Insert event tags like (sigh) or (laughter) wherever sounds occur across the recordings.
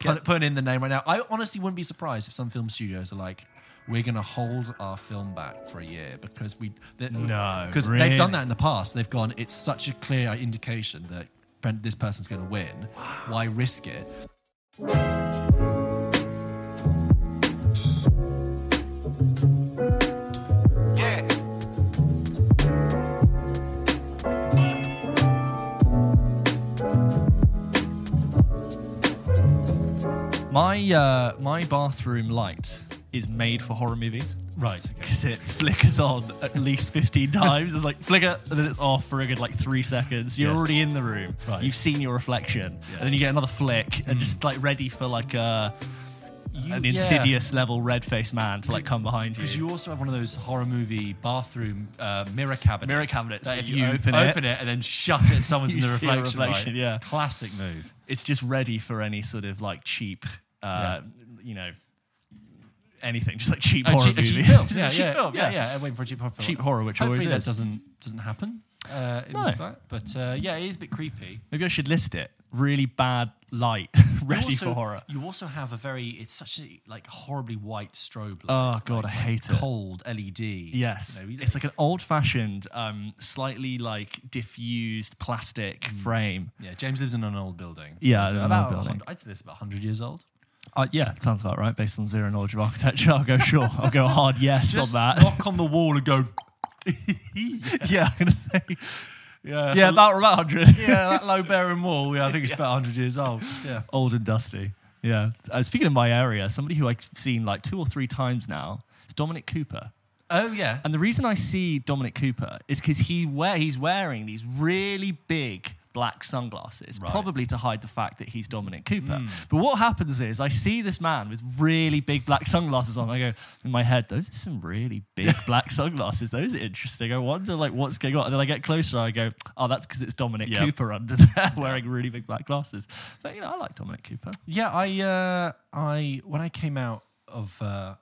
put, putting in the name right now. I honestly wouldn't be surprised if some film studios are like, we're going to hold our film back for a year because we No, because really? they've done that in the past. They've gone. It's such a clear indication that this person's going to win. Why risk it? My uh, my bathroom light is made for horror movies Right. Okay. because it flickers on at least 15 (laughs) times. It's like flicker and then it's off for a good like three seconds. You're Yes. already in the room. Right. You've seen your reflection. And then Yes. you get another flick and just like ready for like a, You- an yeah. insidious level red faced man to like come behind you. Because you also have one of those horror movie bathroom uh, mirror cabinets. Mirror cabinets That if you you, open open, it- and then shut it, and someone's (laughs) in You the see a reflection. reflection, right? yeah. Classic move. It's just ready for any sort of like cheap, uh, you know, anything, just like cheap A horror cheap, a movie. cheap film. (laughs) Yeah, a cheap yeah, film, yeah, yeah. I'm waiting for a cheap horror film. Cheap horror, which Hopefully always that is. doesn't doesn't happen uh, in No. this flat. But uh, yeah, it is a bit creepy. Maybe I should list it. Really bad light, (laughs) ready also- for horror. You also have a very it's such a like horribly white strobe. Light, Oh, God, like, I hate like it. Cold LED. Yes, You know, it's like an old-fashioned, um, slightly like diffused plastic frame. yeah. James lives in an old building. Yeah, So about old building. I'd say this is about hundred years old. Uh, yeah, sounds about right. Based on zero knowledge of architecture, I'll go sure. (laughs) I'll go hard yes Just on that. knock on the wall and go. (laughs) yeah, I'm gonna say. Yeah, Yeah, about about hundred. (laughs) yeah, that low bearing wall. Yeah, I think it's about 100 years old. Yeah. old and dusty. Yeah. Uh, speaking of my area, somebody who I've seen like two or three times now is Dominic Cooper. Oh yeah. And the reason I see Dominic Cooper is because he wear he's wearing these really big black sunglasses, Right. probably to hide the fact that he's Dominic Cooper. But what happens is I see this man with really big black sunglasses on. I go in my head, those are some really big (laughs) black sunglasses. Those are interesting. I wonder like what's going on. And then I get closer. I go, oh, that's because it's Dominic Yep. Cooper under there (laughs) wearing really big black glasses. But you know, I like Dominic Cooper. Yeah, I uh, I when I came out of uh,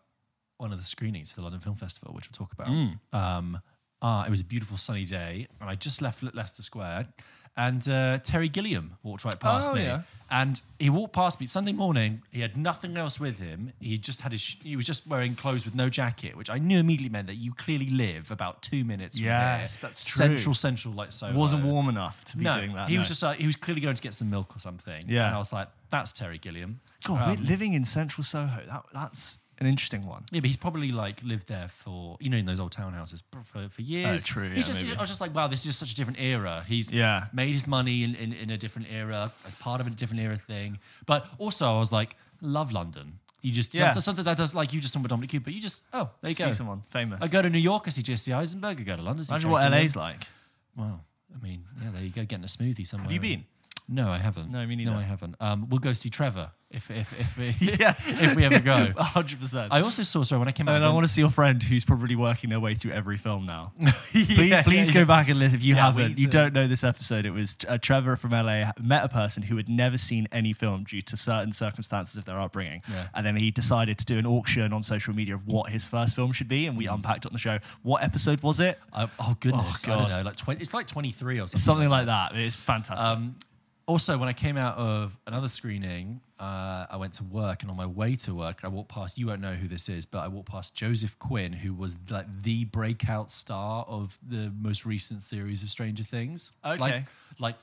one of the screenings for the London Film Festival, which we'll talk about, Mm. um, uh, it was a beautiful sunny day, and I just left Leicester Square, and uh, Terry Gilliam walked right past Oh, me, yeah. and he walked past me Sunday morning. He had nothing else with him. He just had his. sh- He was just wearing clothes with no jacket, which I knew immediately meant that you clearly live about two minutes. from Yes, that's true. Central, central, like so. Wasn't warm enough to be No, doing that. he was just he was clearly going to get some milk or something. Yeah. and I was like, "That's Terry Gilliam." God, Um, wait, living in central Soho. That, that's an interesting one. Yeah, but he's probably like lived there for you know in those old townhouses for, for, years. Oh, true, He's yeah, just maybe. I was just like, wow, this is just such a different era. He's Yeah. made his money in, in, in a different era as part of a different era thing. But also, I was like, love London. You just Yeah. sometimes, sometimes that does like you just talking about Dominic Cooper. You just oh there you See go. someone famous. I go to New York, I see Jesse Eisenberg. I go to London. I Imagine what. LA's like. Well, I mean, yeah, there you go, getting a smoothie somewhere. Have you been? No, I haven't. No, me neither. No, I haven't. Um, we'll go see Trevor if if if we, (laughs) Yes. (laughs) if we ever go. (laughs) 100%. I also saw sorry when I came out. and I want to see your friend who's probably working their way through every film now. Please, Yeah, please yeah, go yeah. back and listen. If you haven't, you don't know this episode. It was uh, Trevor from LA met a person who had never seen any film due to certain circumstances of their upbringing. Yeah. And then he decided to do an auction on social media of what his first film should be. And we unpacked it on the show. What episode was it? I- oh goodness, Oh, I don't know, like 20, it's like twenty three or something. Something like that. It's fantastic. Um, also, when I came out of another screening, uh, I went to work, and on my way to work, I walked past. You won't know who this is, but I walked past Joseph Quinn, who was like the breakout star of the most recent series of Stranger Things. Okay. like, like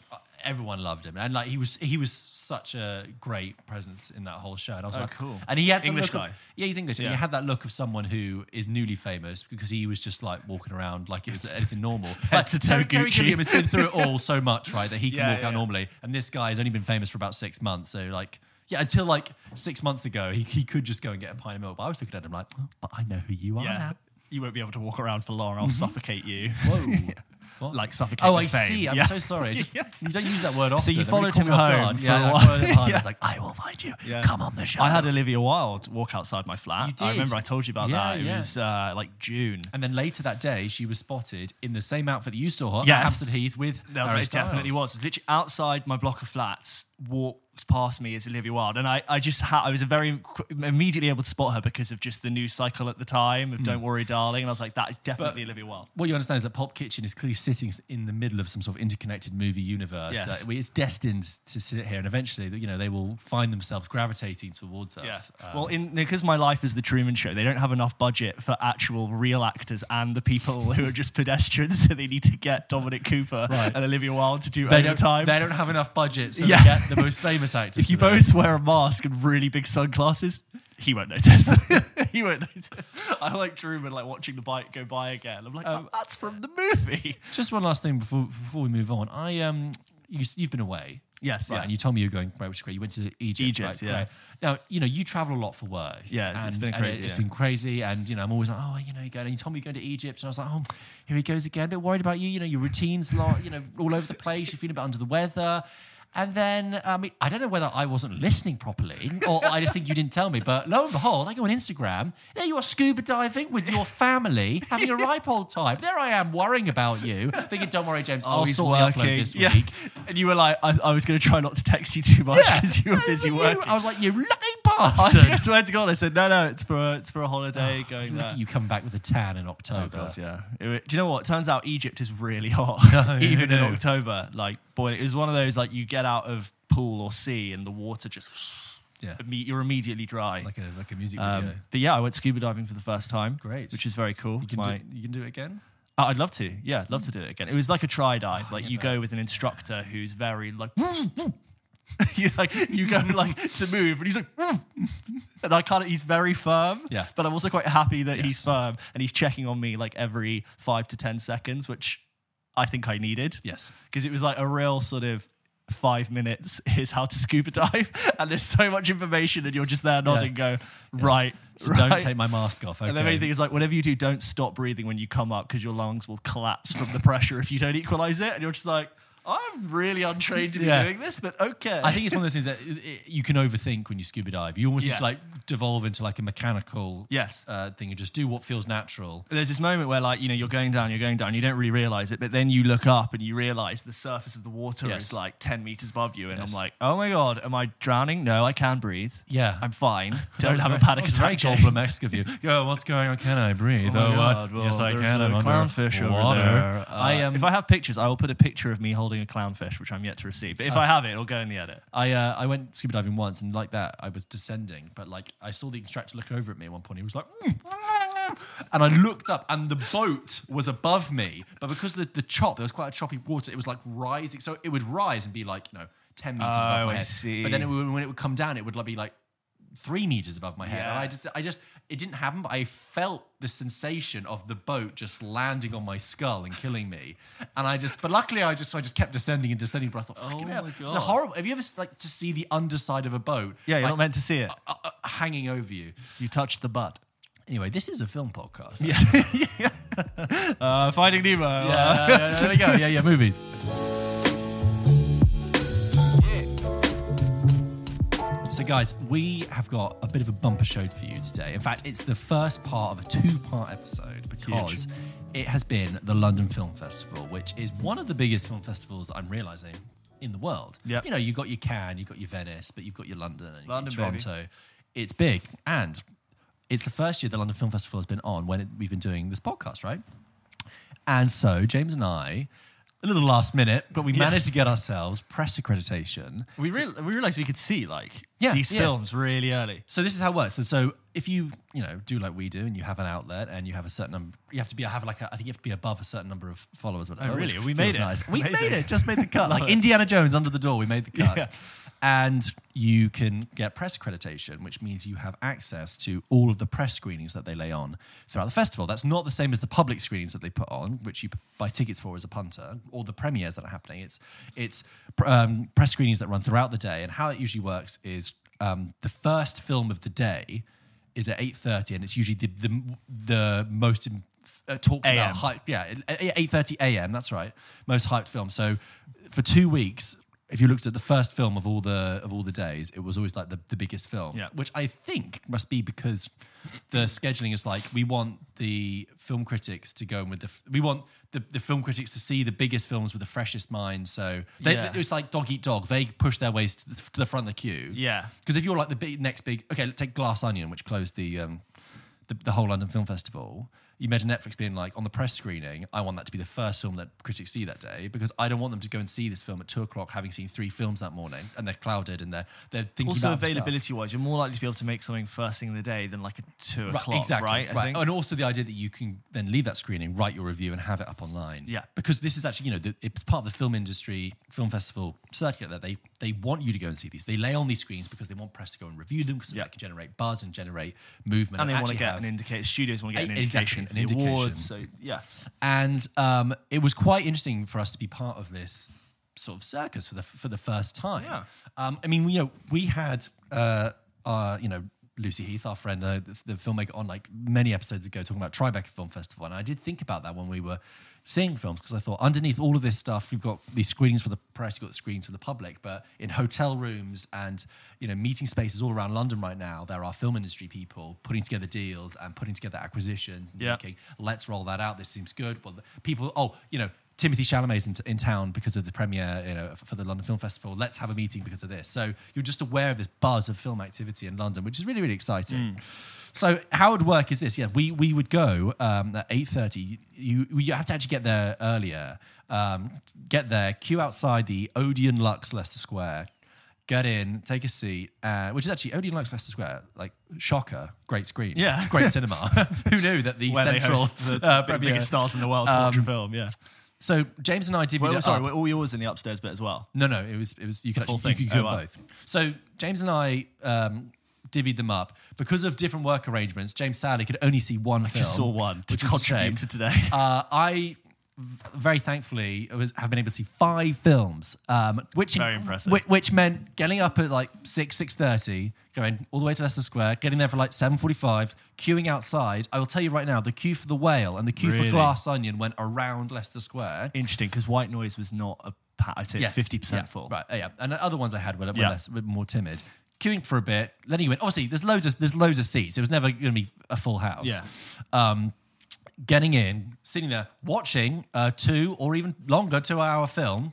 everyone loved him, and like he was he was such a great presence in that whole show. And I was Oh, like, cool. And he had the English look guy? Of, yeah, he's English, and he had that look of someone who is newly famous because he was just like walking around like it was anything normal. (laughs) Like, to Terry, Terry. Gilliam has been through it all so much, right, that he can Yeah, walk out yeah. normally. And this guy has only been famous for about six months. So, like, yeah, until like six months ago, he, he could just go and get a pint of milk. But I was looking at him like, oh, but I know who you are yeah. now. You won't be able to walk around for long. I'll mm-hmm. suffocate you. Whoa. (laughs) (laughs) What? Like suffocate Oh, I fame. see. I'm Yeah. so sorry. Just, (laughs) You don't use that word often. So you followed him home for Yeah, while. followed him. I Yeah. was like, I will find you. Yeah. Come on the show. I had Olivia Wilde walk outside my flat. You I remember I told you about Yeah, that. It yeah. was uh, like June. And then later that day, she was spotted in the same outfit that you saw her Yes. at Hampstead Heath with That was, Harry it definitely was. It was literally outside my block of flats, walk past me is Olivia Wilde, and I, I just I was a very immediately able to spot her because of just the news cycle at the time of "Don't Worry, Darling," and I was like, that is definitely Olivia Wilde. what you understand is that Pulp Kitchen is clearly sitting in the middle of some sort of interconnected movie universe. Yes. we- it's destined to sit here, and eventually, you know, they will find themselves gravitating towards Yeah. us. Um, well, in because my life is the Truman Show, they don't have enough budget for actual real actors and the people who are just pedestrians, (laughs) so they need to get Dominic Cooper Right. and Olivia Wilde to do they don't, overtime. they don't have enough budget, so (laughs) Yeah. they get the most famous actors. if you both wear a mask and really big sunglasses, he won't (laughs) notice. (laughs) he won't notice. I like Truman like watching the bike go by again. I'm like, Um, "Oh, that's from the movie. (laughs) Just one last thing before before we move on. I um, you, you've been away. Yes, right, yeah. and you told me you were going, right, which is great. You went to Egypt. Egypt, right, yeah. great. Now, you know, you travel a lot for work. Yeah, it's- it's and- been and crazy, It's yeah. been crazy, and you know, I'm always like, oh, you know, you go, and you told me you're going to Egypt, and I was like, oh, here he goes again. A bit worried about you. You know, your routines, a lot, you know, all over the place. You're feeling a bit under the weather. And then, I mean, I don't know whether I wasn't listening properly or I just think you didn't tell me. But lo and behold, I go on Instagram. There you are scuba diving with your family, having a ripe old time. There I am worrying about you, thinking, don't worry, James, I'll Oh, sort the upload working. this Yeah. week. (laughs) And you were like, I, I was going to try not to text you too much because you were busy You- working. I was like, you lucky (laughs) bastard. I swear to God, I said, no, no, it's for a, it's for a holiday going Look there. you come back with a tan in oh, October. Oh God, yeah. It- do you know what? Turns out Egypt is really (laughs) hot, even in. October. Like, boy, it was one of those like you get out of pool or sea and the water just, Yeah. you're immediately dry. Like a like a music um, video. but yeah, I went scuba diving for the first time. Great. which is very cool. You can, My- do, you can do it again? Oh, I'd love to. Yeah, I'd love to do it again. It was like a try dive. Like yeah, you go with an instructor who's very like. (laughs) you like you go like to move, and he's like, (laughs) and I can't. He's very firm. Yeah. But I'm also quite happy that he's firm, and he's checking on me like every five to ten seconds, which I think I needed. Yes. Because it was like a real sort of five minutes. (laughs) Here's how to scuba dive, (laughs) and there's so much information, and you're just there nodding, go right. So don't take my mask off. Okay. And the main thing is like whatever you do, don't stop breathing when you come up because your lungs will collapse from the (laughs) pressure if you don't equalize it. And you're just like, I'm really untrained to be Yeah. doing this, but okay. I think it's one of those things that it, it- you can overthink when you scuba dive. You almost need to like devolve into like a mechanical Yes. uh, thing and just do what feels natural. there's this moment where like you know you're going down, you're going down, you don't really realize it, but then you look up and you realize the surface of the water Yes. is like 10 meters above you, and Yes. I'm like, oh my god, am I drowning? No, I can breathe. Yeah. I'm fine. (laughs) Don't have very- a panic was Very attack. Goldblum-esque of you. (laughs) Go, what's going on? Can I breathe? Oh my? God, well, yes, I can. I'm under clownfish over water. there. I Uh, um, if I have pictures, I will put a picture of me holding a clownfish, which I'm yet to receive. But if I have it, it'll go in the edit. I uh, I went scuba diving once, and like that, I was descending, but like I saw the instructor look over at me at one point. He was like, "Mm, mm," and I looked up, and the boat was above me, but because the the chop, there was quite a choppy water, it was like rising, so it would rise and be like you know ten meters Oh, above my I head, see. but then it would, when it would come down, it would like be like three meters above my head, and I just I just it didn't happen, but I felt the sensation of the boat just landing on my skull and killing me, and I just but luckily I just I just kept descending and descending, but I thought, Oh hell, my it's a horrible. Have you ever like to see the underside of a boat? Yeah, you're like, not meant to see it. uh, uh, hanging over you. You touched the butt. Anyway, this is a film podcast. (laughs) Uh, Finding Nemo. Yeah, yeah, yeah, there we go. Yeah, yeah, movies. So, guys, we have got a bit of a bumper show for you today. In fact, it's the first part of a two part episode because it has been the London Film Festival, which is one of the biggest film festivals I'm realizing in the world. Yep. You know, you've got your Cannes, you've got your Venice, but you've got your London and London, your baby. Toronto. It's big. And it's the first year the London Film Festival has been on when it, we've been doing this podcast, right? And so James and I, a little last minute, but we managed to get ourselves press accreditation. We, real, we realized we could see like Yeah, these yeah. films really early. So this is how it works. And so if you, you know, do like we do and you have an outlet and you have a certain number, you have to be have like a, I think you have to be above a certain number of followers. Whatever, Oh, really? We made it. Nice. We made it. Just made the cut. (laughs) like Indiana Jones under the door. We made the cut. Yeah. And you can get press accreditation, which means you have access to all of the press screenings that they lay on throughout the festival. That's not the same as the public screenings that they put on, which you buy tickets for as a punter, or the premieres that are happening. It's it's um, press screenings that run throughout the day. And how it usually works is um, the first film of the day is at eight thirty, and it's usually the the, the most uh, talked AM. about hype. Yeah, eight thirty a.m. That's right, most hyped film. So for two weeks if you looked at the first film of all the of all the days, it was always like the, the biggest film. Yeah. Which I think must be because the scheduling is like we want the film critics to go in with the we want the, the film critics to see the biggest films with the freshest mind. So they, Yeah. it's like dog eat dog. They push their ways to the, to the front of the queue. Yeah. Because if you're like the big, next big, okay, let's take Glass Onion, which closed the, um, the the whole London Film Festival. You imagine Netflix being like on the press screening. I want that to be the first film that critics see that day because I don't want them to go and see this film at two o'clock, having seen three films that morning, and they're clouded and they're they're thinking Also, about other stuff. availability wise, you're more likely to be able to make something first thing in the day than like a two Right, o'clock, exactly, right? Right. And also the idea that you can then leave that screening, write your review, and have it up online. Yeah. Because this is actually, you know, the, it's part of the film industry, film festival circuit that they they want you to go and see these. They lay on these screens because they want press to go and review them because Yeah. that can generate buzz and generate movement. and they want to get have- an indication. Studios want to get an indication. exactly, for an indication. awards. So yeah, and um, it was quite interesting for us to be part of this sort of circus for the for the first time. Yeah. Um, I mean, you know, we had uh, uh, you know Lucy Heath, our friend, uh, the, the filmmaker, on like many episodes ago talking about Tribeca Film Festival, and I did think about that when we were seeing films because I thought underneath all of this stuff, we've got these screenings for the press, you've got the screens for the public, but in hotel rooms and you know meeting spaces all around London right now, there are film industry people putting together deals and putting together acquisitions and Yeah. thinking, let's roll that out. This seems good. Well, the people, oh, you know, Timothy Chalamet's in, in town because of the premiere, you know, for, for the London Film Festival. Let's have a meeting because of this. So you're just aware of this buzz of film activity in London, which is really, really exciting. Hmm. So how it would work is this: yeah, we we would go um, at eight thirty. You you have to actually get there earlier. Um, get there, queue outside the Odeon Luxe Leicester Square. Get in, take a seat, uh, which is actually Odeon Luxe Leicester Square. Like shocker, great screen, Yeah. great (laughs) cinema. (laughs) Who knew that the where central the uh, big- biggest stars in the world to watch a film. Yeah. So James and I divvied Well, sorry, up. were all yours in the upstairs bit as well. No, no, it was it was you could actually you could do Oh, wow. both. So James and I um, divvied them up because of different work arrangements. James sadly could only see one film. Just saw one which is contribute to today. (laughs) Uh, I very thankfully was, have been able to see five films, um, which Very impressive. Which, which meant getting up at like six six thirty, going all the way to Leicester Square, getting there for like seven forty five, queuing outside. I will tell you right now, the queue for the Whale and the queue Really? for Glass Onion went around Leicester Square. Interesting, because White Noise was not a. I'd say it's fifty percent yeah, full. Right, yeah. And other ones I had were, were Yeah. less, were more timid. Queuing for a bit, letting you in. Obviously, there's loads of there's loads of seats. It was never going to be a full house. Yeah. Um, getting in, sitting there, watching a two or even longer two hour film,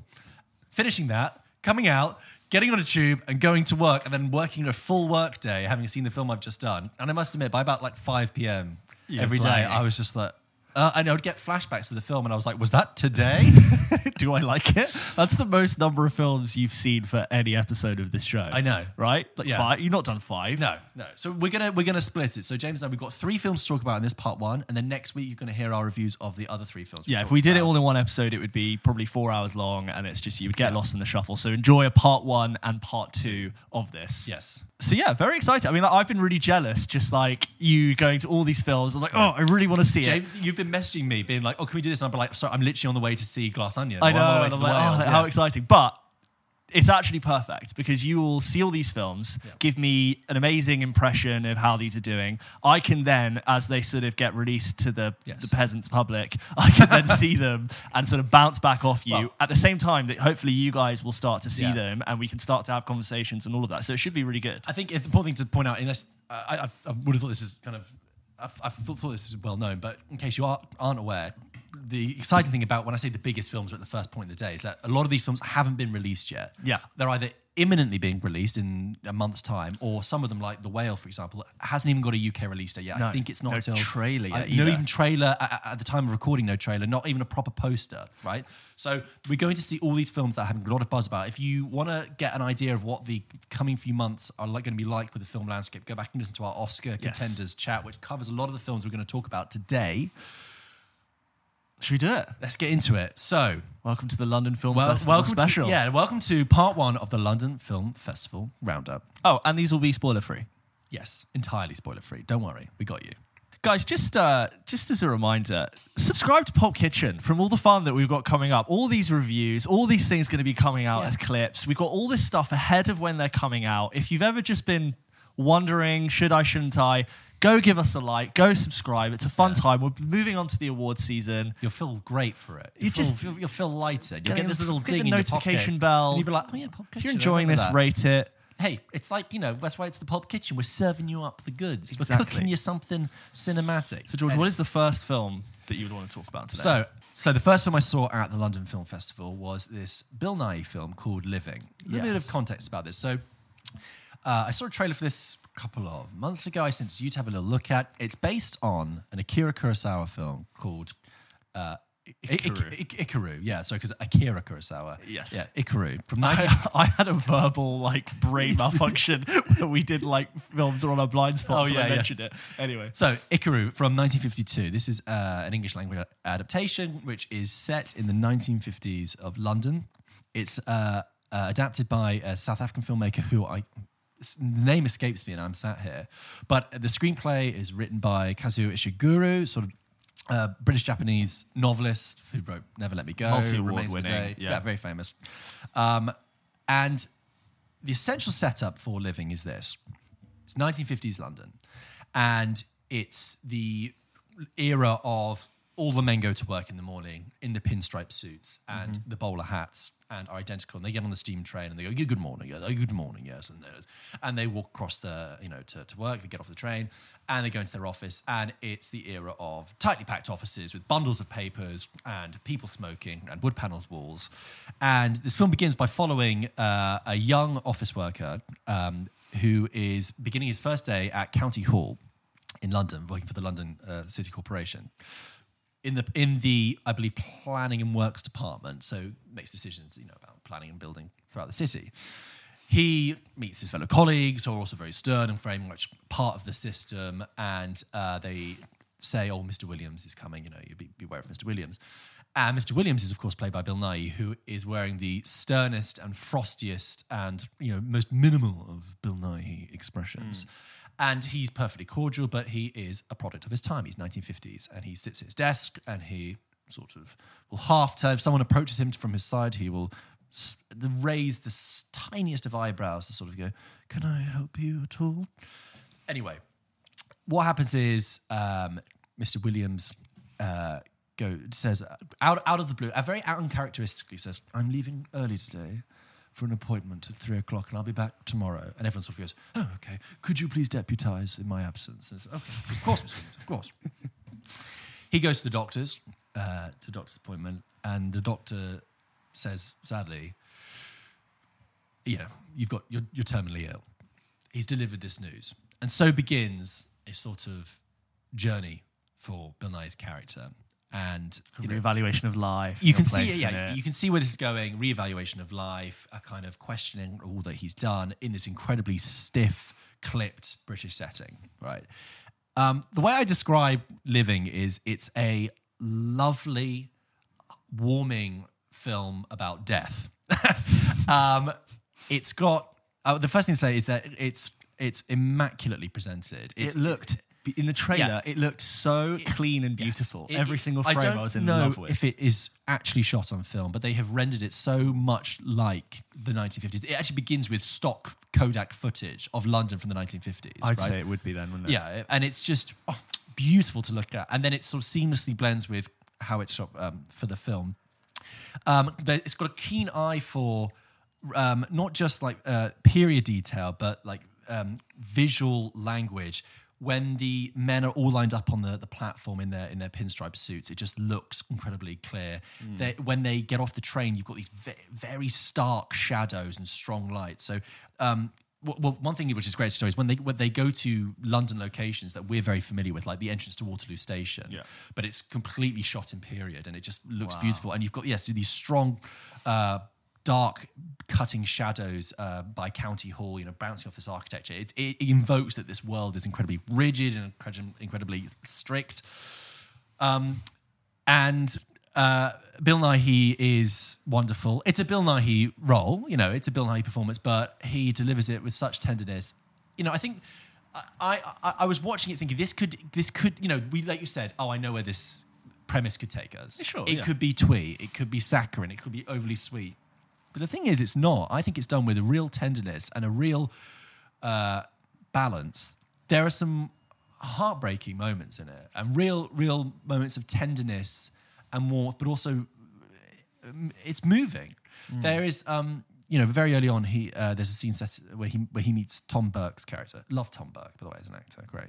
finishing that, coming out, getting on a tube and going to work, and then working a full work day, having seen the film I've just done. And I must admit, by about like 5 p.m. Every day. I was just like, uh, and I would get flashbacks to the film, and I was like, was that today? (laughs) (laughs) Do I like it? That's the most number of films you've seen for any episode of this show. I know. right? Like Yeah. five. You've not done five. No, no. So we're gonna we're gonna split it. So James and I, we've got three films to talk about in this part one, and then next week you're gonna hear our reviews of the other three films. Yeah, if we did it all in one episode, it would be probably four hours long, and it's just you would get lost in the shuffle. So enjoy a part one and part two of this. yes, So yeah, very excited. I mean, like, I've been really jealous, just like you going to all these films. I'm like, oh, I really want to see it. You've been messaging me, being like, "Oh, can we do this?" And I'm like, "Sorry, I'm literally on the way to see Glass Onion." I or know. I'm on the way and to I'm the like, Whale." oh, Yeah. how exciting! But it's actually perfect because you will see all these films, give me an amazing impression of how these are doing. I can then, as they sort of get released to the, Yes. the peasants public, I can then (laughs) see them and sort of bounce back off you Well- at the same time that hopefully you guys will start to see Yeah. them and we can start to have conversations and all of that. So it should be really good. I think the important thing to point out, unless I, I, I would have thought this was kind of, I, I thought, thought this was well known, but in case you are, aren't aware, the exciting thing about when I say the biggest films are at the first point of the day is that a lot of these films haven't been released yet. Yeah. they're either imminently being released in a month's time, or some of them, like The Whale, for example, hasn't even got a UK release date yet. No, I think it's not no until trailer yet I- no even trailer at, at the time of recording. No trailer, not even a proper poster. Right. So we're going to see all these films that are having a lot of buzz about. If you want to get an idea of what the coming few months are like going to be like with the film landscape, go back and listen to our Oscar contenders chat, which covers a lot of the films we're going to talk about today. Should we do it? Let's get into it. So, Welcome to the London Film well, Festival welcome special. to yeah, welcome to part one of the London Film Festival roundup. Oh, and these will be spoiler free. Yes, entirely spoiler free. Don't worry, we got you. Guys, just uh, just as a reminder, subscribe to Pulp Kitchen from all the fun that we've got coming up. All these reviews, all these things going to be coming out Yeah. as clips. We've got all this stuff ahead of when they're coming out. If you've ever just been wondering, should I, shouldn't I? Go give us a like. Go subscribe. It's a fun time. We're moving on to the awards season. You'll feel great for it. You You'll just- feel, you'll feel lighter. You'll get this little ding the in your notification pocket, bell. And you'll be like, oh yeah, Pulp If you're enjoying remember this, that. rate it. Hey, it's like you know that's why it's the Pulp Kitchen. We're serving you up the goods. We're Exactly. cooking you something cinematic. So, George, what is the first film that you would want to talk about today? So, so the first film I saw at the London Film Festival was this Bill Nighy film called Living. A little bit Yes. of context about this. So, uh, I saw a trailer for this couple of months ago. I sent you to have a little look at. It's based on an Akira Kurosawa film called uh, Ikiru. Ik- Ik- Ikiru. Yeah, so because Akira Kurosawa. Yes. Yeah, Ikiru from 19- I, (laughs) I had a verbal like brain malfunction (laughs) where we did like films on our blind spots Oh, and I yeah, yeah. mentioned it. Anyway, So, Ikiru from 1952. This is uh, an English language adaptation which is set in the 1950s of London. It's uh, uh, adapted by a South African filmmaker who I s- name escapes me and I'm sat here. But the screenplay is written by Kazuo Ishiguro, sort of uh, British Japanese novelist who wrote Never Let Me Go, Remains of the winning, Day. yeah. very famous. Um, and the essential setup for Living is this it's 1950s London, and it's the era of all the men go to work in the morning in the pinstripe suits and the bowler hats and are identical. And they get on the steam train and they go, "Yeah, "Good morning, yes, oh, good morning, yes," and and they walk across the you know to, to work. They get off the train and they go into their office, and it's the era of tightly packed offices with bundles of papers and people smoking and wood panelled walls. And this film begins by following uh, a young office worker um, who is beginning his first day at County Hall in London, working for the London uh, City Corporation. In the in the I believe planning and works department, so makes decisions you know about planning and building throughout the city. He meets his fellow colleagues who are also very stern and very much part of the system, and uh, they say, "Oh, Mr. Williams is coming. You know, you be beware of Mr. Williams." And Mr. Williams is, of course, played by Bill Nighy, who is wearing the sternest and frostiest and you know most minimal of Bill Nighy expressions. And he's perfectly cordial, but he is a product of his time. He's 1950s, and he sits at his desk and he sort of will half turn. If someone approaches him from his side, he will raise the tiniest of eyebrows to sort of go, "Can I help you at all?" Anyway, what happens is um, Mr. Williams uh, go says out out of the blue, uh, very uncharacteristically says, "I'm leaving early today for an appointment at three o'clock, and I'll be back tomorrow." And everyone sort of goes, "Oh, okay. Could you please deputise in my absence?" And it's, okay, of course, Mr. Williams, of course. he goes to the doctor's uh, to doctor's appointment, and the doctor says, sadly, you know, you've got you're, you're terminally ill. He's delivered this news, and so begins a sort of journey for Bill Nighy's character. And know, reevaluation of life. you can see, yeah, you can see where this is going. Reevaluation of life, a kind of questioning all that he's done in this incredibly stiff, clipped British setting, right? Um, the way I describe living is it's a lovely, warming film about death. (laughs) um, it's got uh, the first thing to say is that it's it's immaculately presented. It's it looked in the trailer. It looked so clean and beautiful. It- Every it- single frame I, don't was in know love with. If it is actually shot on film, but they have rendered it so much like the 1950s. It actually begins with stock Kodak footage of London from the 1950s. I'd right? say it would be then, wouldn't it? Yeah, and it's just oh, beautiful to look at, and then it sort of seamlessly blends with how it's shot um, for the film. Um, it's got a keen eye for um, not just like uh, period detail, but like um, visual language. When the men are all lined up on the, the platform in their in their pinstripe suits, it just looks incredibly clear. They, when they get off the train, you've got these ve- very stark shadows and strong lights. So, um, w- well, one thing which is great story is when they when they go to London locations that we're very familiar with, like the entrance to Waterloo Station, Yeah. but it's completely shot in period and it just looks beautiful. And you've got yes, these strong, uh, dark cutting shadows uh, by County Hall, you know, bouncing off this architecture. It, it invokes that this world is incredibly rigid and incred- incredibly strict. Um, and uh, Bill Nighy is wonderful. It's a Bill Nighy role, you know, it's a Bill Nighy performance, but he delivers it with such tenderness. You know, I think I, I, I was watching it thinking this could this could you know we like you said oh I know where this premise could take us. Sure, it yeah. could be twee, it could be saccharine, it could be overly sweet. But the thing is, it's not. I think it's done with a real tenderness and a real uh, balance, there are some heartbreaking moments in it, and real, real moments of tenderness and warmth, but also um, it's moving. There is, um, you know, very early on, he uh, there's a scene set where he where he meets Tom Burke's character. Love Tom Burke, by the way, as an actor, great.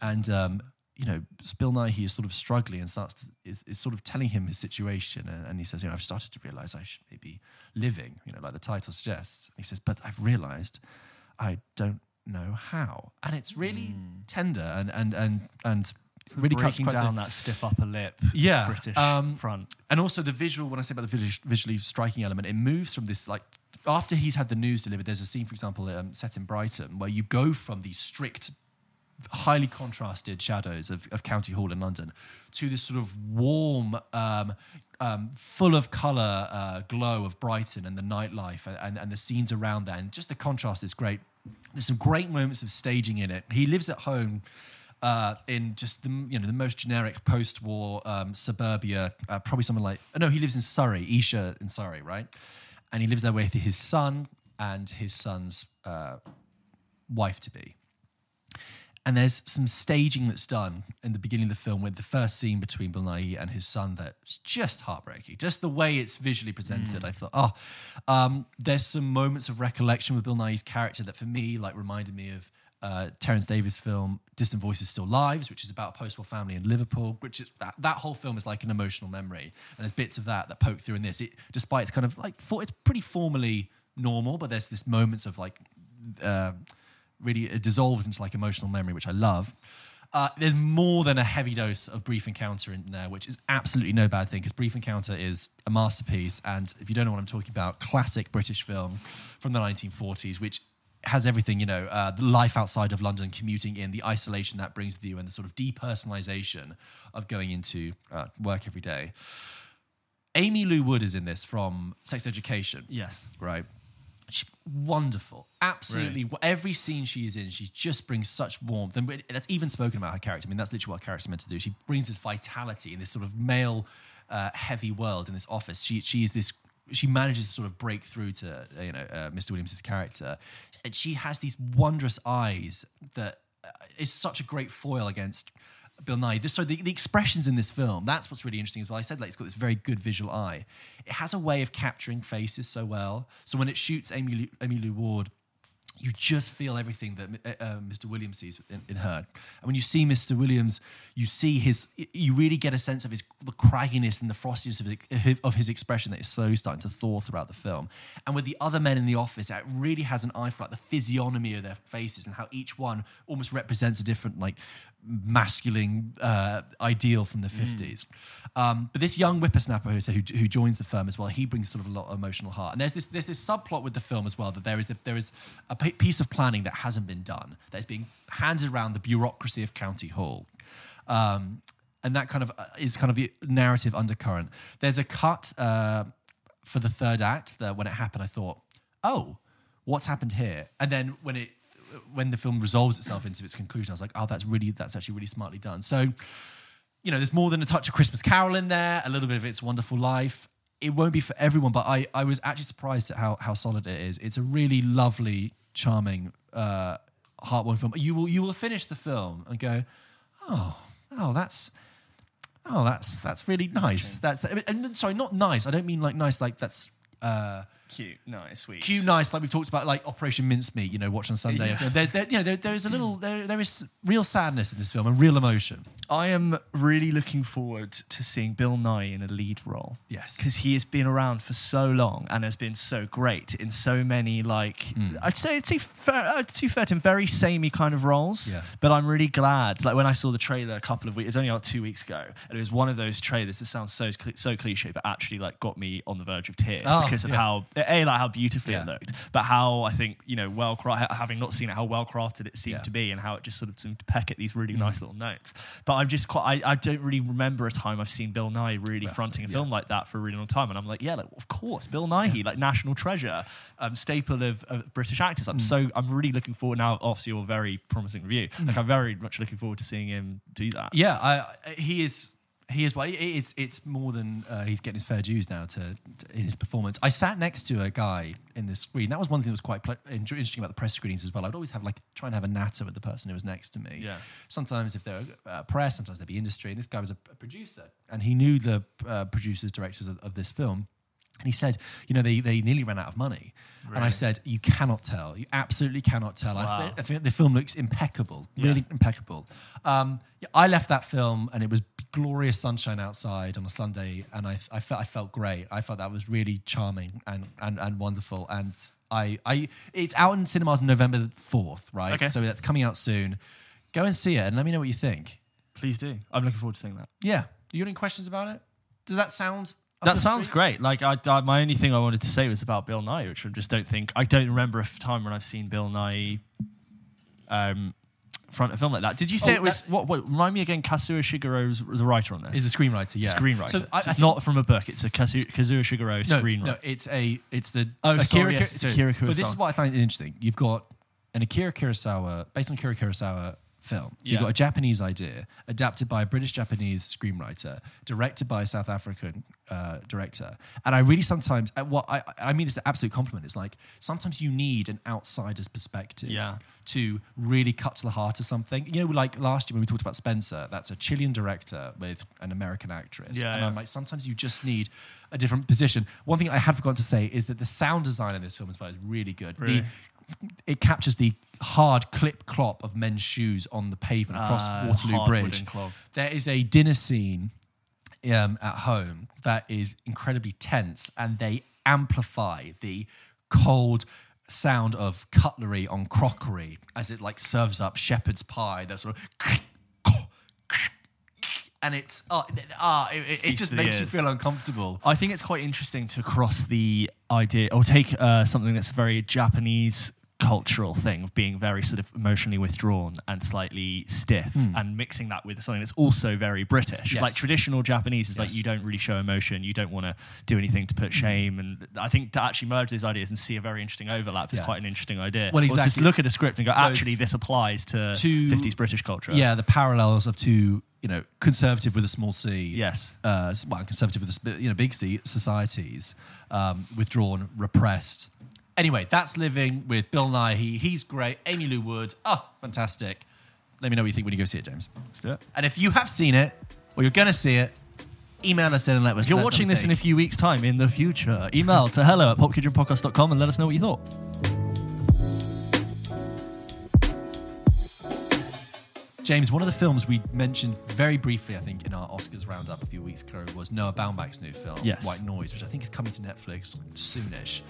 And um, you know, Bill he is sort of struggling and starts to, is, is sort of telling him his situation, and, and he says, you know, I've started to realize I should maybe living, you know, like the title suggests. he says, but I've realized I don't know how, and it's really tender and and and and really breaking down through. that stiff upper lip. Yeah, British um, front. And also the visual, when I say about the visually, visually striking element, it moves from this like after he's had the news delivered. There's a scene, for example, um, set in Brighton, where you go from these strict, highly contrasted shadows of, of County Hall in London to this sort of warm, um, um, full of colour uh, glow of Brighton and the nightlife and, and, and the scenes around that. And just the contrast is great. There's some great moments of staging in it. He lives at home uh, in just the you know the most generic post-war um, suburbia, uh, probably something like no, he lives in Surrey, Esher in Surrey, right? And he lives there with his son and his son's uh, wife to be. And there's some staging that's done in the beginning of the film with the first scene between Bill Nighy and his son that's just heartbreaking. Just the way it's visually presented. I thought, oh, um, there's some moments of recollection with Bill Nighy's character that for me, like, reminded me of uh, Terence Davies' film Distant Voices Still Lives, which is about a post-war family in Liverpool, which is that, that whole film is like an emotional memory. And there's bits of that that poke through in this. It, despite it's kind of like, for, it's pretty formally normal, but there's this moments of like, uh, really it dissolves into like emotional memory, which I love. Uh, there's more than a heavy dose of Brief Encounter in there, which is absolutely no bad thing because Brief Encounter is a masterpiece. And if you don't know what I'm talking about, classic British film from the 1940s, which has everything, you know, uh, the life outside of London, commuting in, the isolation that brings with you, and the sort of depersonalization of going into uh, work every day. Amy Lou Wood is in this from Sex Education Yes. right? She's wonderful, absolutely. Every scene she is in, she just brings such warmth, and that's even spoken about her character. I mean, that's literally what a character's meant to do. She brings this vitality in this sort of male, uh, heavy world in this office. She she is this. She manages to sort of break through to uh, you know uh, Mr. Williams' character, and she has these wondrous eyes that uh, such a great foil against Bill Nighy. So the, the expressions in this film, that's what's really interesting as well. I said like it's got this very good visual eye. It has a way of capturing faces so well. So when it shoots Amy Amy Lou Wood, you just feel everything that uh, uh, Mr. Williams sees in, in her. And when you see Mr. Williams, you see his, you really get a sense of his the cragginess and the frostiness of his, of his expression that is slowly starting to thaw throughout the film. And with the other men in the office, it really has an eye for like the physiognomy of their faces and how each one almost represents a different like masculine uh, ideal from the 50s. Um, but this young whippersnapper who, who, who joins the firm as well, he brings sort of a lot of emotional heart. And there's this there's this subplot with the film as well that there is a, there is a piece of planning that hasn't been done that is being handed around the bureaucracy of County Hall. Um, and that kind of uh, is kind of the narrative undercurrent. There's a cut uh, for the third act that when it happened, I thought, oh, what's happened here? And then when it when the film resolves itself into its conclusion, I was like, oh, that's really that's actually really smartly done. So, you know, there's more than a touch of Christmas Carol in there, a little bit of It's Wonderful Life. It won't be for everyone, but I, I was actually surprised at how how solid it is. It's a really lovely, charming, uh, heartwarming film. You will you will finish the film and go, oh, oh, that's oh, that's that's really nice. That's and sorry, not nice. I don't mean like nice, like that's. Uh, Cute, nice, sweet. cute, nice, like we've talked about, like Operation Mincemeat, you know, watch on Sunday. Yeah. There's, there, you know, there, there is a little, there, there is real sadness in this film and real emotion. I am really looking forward to seeing Bill Nighy in a lead role. Yes. Because he has been around for so long and has been so great in so many, like, Hmm. I'd say, too fair, uh, too fair to him, very samey kind of roles. Yeah. But I'm really glad. Like, when I saw the trailer a couple of weeks, it was only like two weeks ago, and it was one of those trailers, this sounds so so cliche, but actually, like, got me on the verge of tears Oh, because of yeah. how, A, like, how beautifully it looked, but how I think, you know, well, having not seen it, how well crafted it seemed Yeah. to be and how it just sort of seemed to peck at these really Mm. nice little notes. But I'm just quite, I, I don't really remember a time I've seen Bill Nighy really fronting a film like that for a really long time. And I'm like, yeah, like, of course, Bill Nighy, like national treasure, um, staple of, of British actors. Mm. I'm so, I'm really looking forward now, after your very promising review, like I'm very much looking forward to seeing him do that. Yeah, I, I- he is He is. Well, it's it's more than uh, he's getting his fair dues now to, to in his performance. I sat next to a guy in the screen. That was one thing that was quite ple- interesting about the press screenings as well. I'd always have like try and have a natter with the person who was next to me. Yeah. Sometimes if they're uh, press, sometimes they'd be industry. And this guy was a, a producer, and he knew the uh, producers, directors of, of this film. And he said, you know, they, they nearly ran out of money. And I said, you cannot tell. You absolutely cannot tell. I, Wow. th- I think the film looks impeccable, Yeah. really impeccable. Um, yeah, I left that film and it was glorious sunshine outside on a Sunday, and I, I felt I felt great. I felt that was really charming and and, and wonderful. And I, I it's out in cinemas November fourth, right? Okay. So that's coming out soon. Go and see it and let me know what you think. Please do. I'm looking forward to seeing that. Yeah. Do you have any questions about it? Does that sound? That sounds street? great. Like I, I, my only thing I wanted to say was about Bill Nighy, which I just don't think I don't remember a time when I've seen Bill Nighy um, front a film like that. Did you say Oh, it was that- what, what? Remind me again. Kazuo Ishiguro's the writer on this. Is a screenwriter, yeah. screenwriter. So I- I it's think- not from a book. It's a Kazuo, Kazuo Ishiguro no, screenwriter. No, it's a it's the Oh, sorry, Ki- yes, Akira But this is what I find interesting. You've got an Akira Kurosawa based on Akira Kurosawa film. So you've got a Japanese idea adapted by a British Japanese screenwriter, directed by a South African uh, director. And I really sometimes uh, what I I mean is an absolute compliment. It's like sometimes you need an outsider's perspective. Yeah. To really cut to the heart of something, you know, like last year when we talked about Spencer, that's a Chilean director with an American actress, Yeah, and yeah. I'm like, sometimes you just need a different position. One thing I had forgotten to say is that the sound design in this film is really good. Really? The, it captures the hard clip clop of men's shoes on the pavement across Ah, Waterloo hard Bridge. wooden. There is a dinner scene um, at home that is incredibly tense, and they amplify the cold sound of cutlery on crockery as it like serves up shepherd's pie. That sort of. And it's uh, uh, it, it- it just to the makes you feel uncomfortable. I think it's quite interesting to cross the idea or take uh, something that's a very Japanese cultural thing of being very sort of emotionally withdrawn and slightly stiff and mixing that with something that's also very British. Yes. Like traditional Japanese is like you don't really show emotion, you don't want to do anything to put shame. And I think to actually merge those ideas and see a very interesting overlap is Yeah. quite an interesting idea. Well, Or just look at a script and go, Those actually, this applies to two- 50s British culture. Yeah, the parallels of two, you know, conservative with a small c. Yes. Uh, well, conservative with a you know big C societies, um, withdrawn, repressed. Anyway, that's living with Bill Nighy. He's great. Amy Lou Wood. Oh, fantastic. Let me know what you think when you go see it, James. Let's do it. And if you have seen it or you're going to see it, email us in and let us. If you're let us know watching this in a few weeks' time in the future, email to hello at pulpkitchenpodcast.com and let us know what you thought. James, one of the films we mentioned very briefly, I think, in our Oscars roundup a few weeks ago was Noah Baumbach's new film, Yes. White Noise, which I think is coming to Netflix soonish.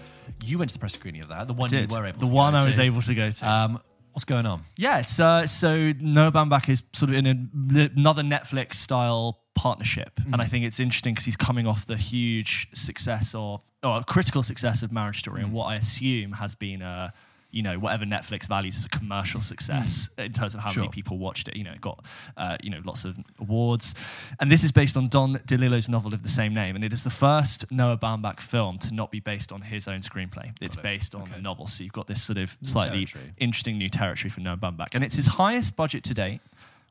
You went to the press screening of that, the one you were able the to one I was to. able to go to. Um, what's going on? yeah, it's uh, so Noah Baumbach is sort of in a, another Netflix style partnership, and I think it's interesting because he's coming off the huge success of or critical success of Marriage Story, and what I assume has been a you know whatever Netflix values as a commercial success in terms of how Sure. many people watched it. You know, it got uh, you know lots of awards, and this is based on Don DeLillo's novel of the same name, and it is the first Noah Baumbach film to not be based on his own screenplay. It's it. based on Okay. the novel, so you've got this sort of slightly territory. interesting new territory for Noah Baumbach, and it's his highest budget to date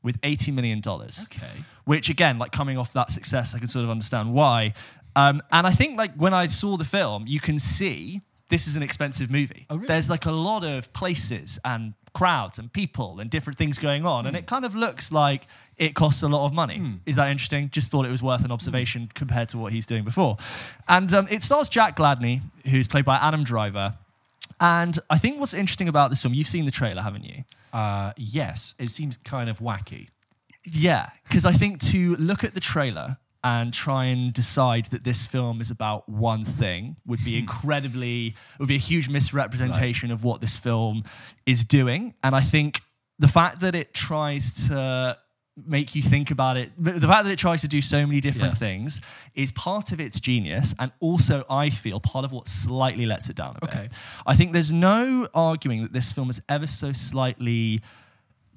with eighty million dollars. Okay. Which again, like coming off that success, I can sort of understand why. Um, and I think like when I saw the film, you can see this is an expensive movie. Oh, really? There's like a lot of places and crowds and people and different things going on, Hmm. and it kind of looks like it costs a lot of money. Is that interesting? Just thought it was worth an observation Hmm. compared to what he's doing before. And um, it stars Jack Gladney, who's played by Adam Driver. And I think what's interesting about this film, you've seen the trailer, haven't you? Uh, yes, it seems kind of wacky. Yeah, because I think to look at the trailer and try and decide that this film is about one thing would be (laughs) incredibly would be a huge misrepresentation of what this film is doing. And I think the fact that it tries to make you think about it the fact that it tries to do so many different Yeah. things is part of its genius and also i feel part of what slightly lets it down a bit Okay. i think there's no arguing that this film is ever so slightly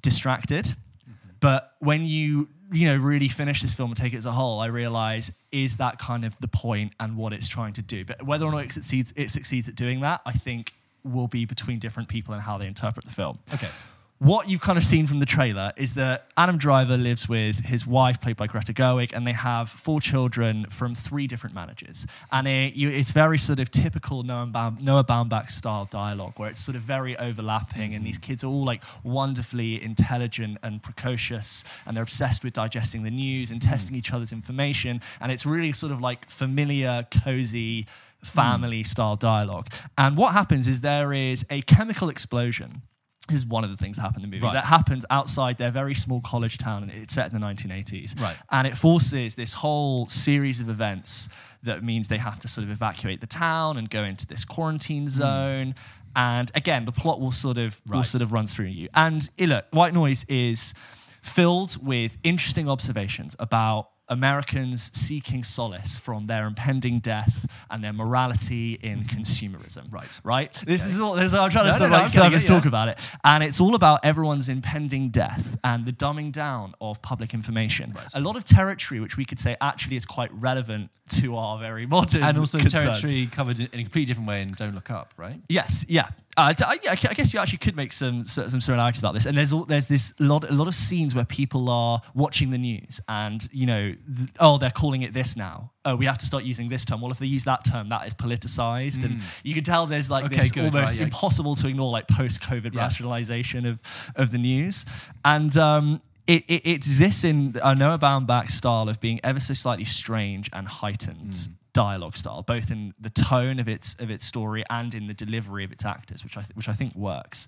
distracted. Mm-hmm. But when you you know really finish this film and take it as a whole, I realize is that kind of the point and what it's trying to do. But whether or not it succeeds, it succeeds at doing that, I think will be between different people and how they interpret the film. Okay. What you've kind of seen from the trailer is that Adam Driver lives with his wife, played by Greta Gerwig, and they have four children from three different managers. And it, you, it's very sort of typical Noah, Baum, Noah Baumbach style dialogue, where it's sort of very overlapping, and these mm-hmm. kids are all like wonderfully intelligent and precocious, and they're obsessed with digesting the news and mm-hmm. testing each other's information. And it's really sort of like familiar, cozy, mm-hmm. family style dialogue. And what happens is there is a chemical explosion this is one of the things that happened in the movie. Right. that happens outside their very small college town and it's set in the 1980s Right. and it forces this whole series of events that means they have to sort of evacuate the town and go into this quarantine hmm. zone. And again the plot will sort of will sort of run through you. And look white noise is filled with interesting observations about Americans seeking solace from their impending death and their morality in mm-hmm. consumerism. Right. Right? This is all this, I'm trying to No, sort no, of like I'm getting surface it, yeah. talk about it. And it's all about everyone's impending death and the dumbing down of public information. A lot of territory which we could say actually is quite relevant to our very modern And also concerns. territory covered in in a completely different way in Don't Look Up, right? Yes, yeah. Uh, I, I guess you actually could make some some similarities about this. And there's all, there's this lot a lot of scenes where people are watching the news, and you know, th- oh, they're calling it this now. Oh, we have to start using this term. Well, if they use that term, that is politicized, and you can tell there's like Okay, this good, almost right, yeah. impossible to ignore like post-COVID Yeah. rationalization of of the news, and. Um, it, it, it exists in a Noah Baumbach style of being ever so slightly strange and heightened dialogue style, both in the tone of its of its story and in the delivery of its actors, which I th- which I think works.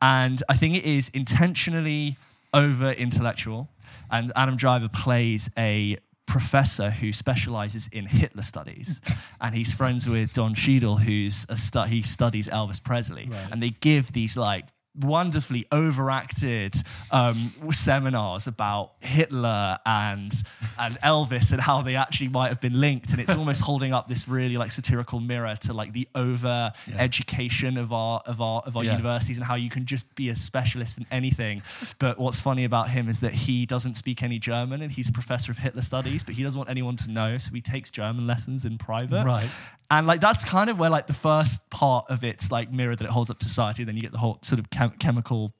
And I think it is intentionally over intellectual. And Adam Driver plays a professor who specializes in Hitler studies, (laughs) and he's friends with Don Cheadle, who's a stu- he studies Elvis Presley, Right. and they give these like wonderfully overacted um, seminars about Hitler and and Elvis and how they actually might have been linked, and it's almost holding up this really like satirical mirror to like the over education of our of our of our Yeah. universities and how you can just be a specialist in anything. But what's funny about him is that he doesn't speak any German and he's a professor of Hitler studies, but he doesn't want anyone to know, so he takes German lessons in private. Right. And like that's kind of where like the first part of its like mirror that it holds up to society, then you get the whole sort of chem- chemical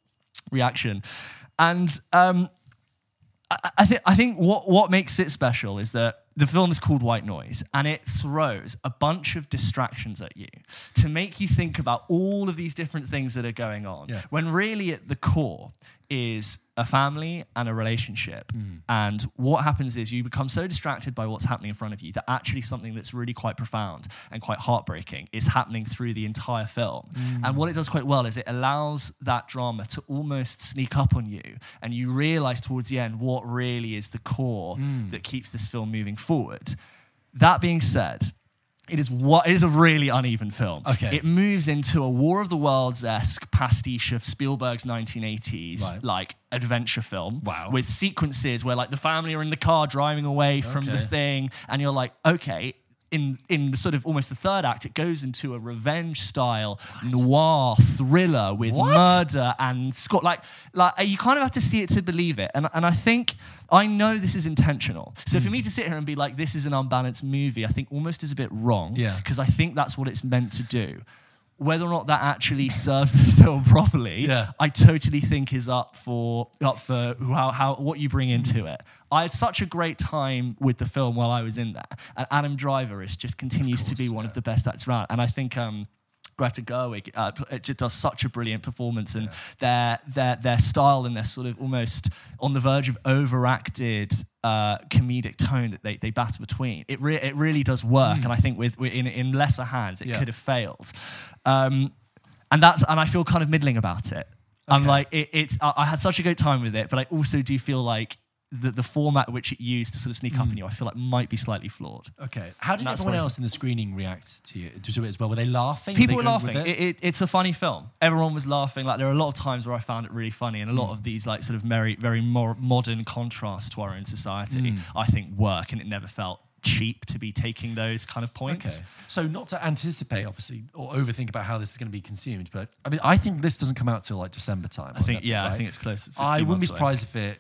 reaction. And um, I, think I think what what makes it special is that the film is called White Noise, and it throws a bunch of distractions at you to make you think about all of these different things that are going on. Yeah. When really at the core is a family and a relationship. Mm. And what happens is you become so distracted by what's happening in front of you that actually something that's really quite profound and quite heartbreaking is happening through the entire film. Mm. And what it does quite well is it allows that drama to almost sneak up on you and you realize towards the end what really is the core mm. that keeps this film moving forward. That being said, it is what it is a really uneven film. Okay. It moves into a War of the Worlds esque pastiche of Spielberg's 1980s Right. like adventure film. Wow. With sequences where like the family are in the car driving away from the thing, and you're like, okay. In, in the sort of almost the third act, it goes into a revenge style noir thriller with What? murder and Scott. Like, like you kind of have to see it to believe it. And, and I think I know this is intentional. So for me Hmm. to sit here and be like, this is an unbalanced movie, I think almost is a bit wrong. Yeah. Because I think that's what it's meant to do. Whether or not that actually serves this (laughs) film properly, Yeah. I totally think is up for up for how, how what you bring into it. I had such a great time with the film while I was in there, and Adam Driver is just continues to be one yeah. of the best actors around. And I think um, Greta Gerwig uh, it just does such a brilliant performance, and their their their style and their sort of almost on the verge of overacted uh, comedic tone that they, they battle between. It re- it really does work, and I think with, with in in lesser hands it Yeah. could have failed. Um, and that's and I feel kind of middling about it. I'm like it, it's I, I had such a great time with it, but I also do feel like the, the format which it used to sort of sneak up on hmm. you, I feel like might be slightly flawed. Okay. How did That's everyone what I else in the screening react to you to it as well? Were they laughing? People were they going laughing. it? It, it, it's a funny film. Everyone was laughing. Like there are a lot of times where I found it really funny, and a lot hmm. of these like sort of very very more modern contrasts to our own society, hmm. I think work, and it never felt cheap to be taking those kind of points. Okay. So not to anticipate, obviously, or overthink about how this is going to be consumed, but I mean, I think this doesn't come out till like December time. I think yeah, I think it's close. I wouldn't be surprised if it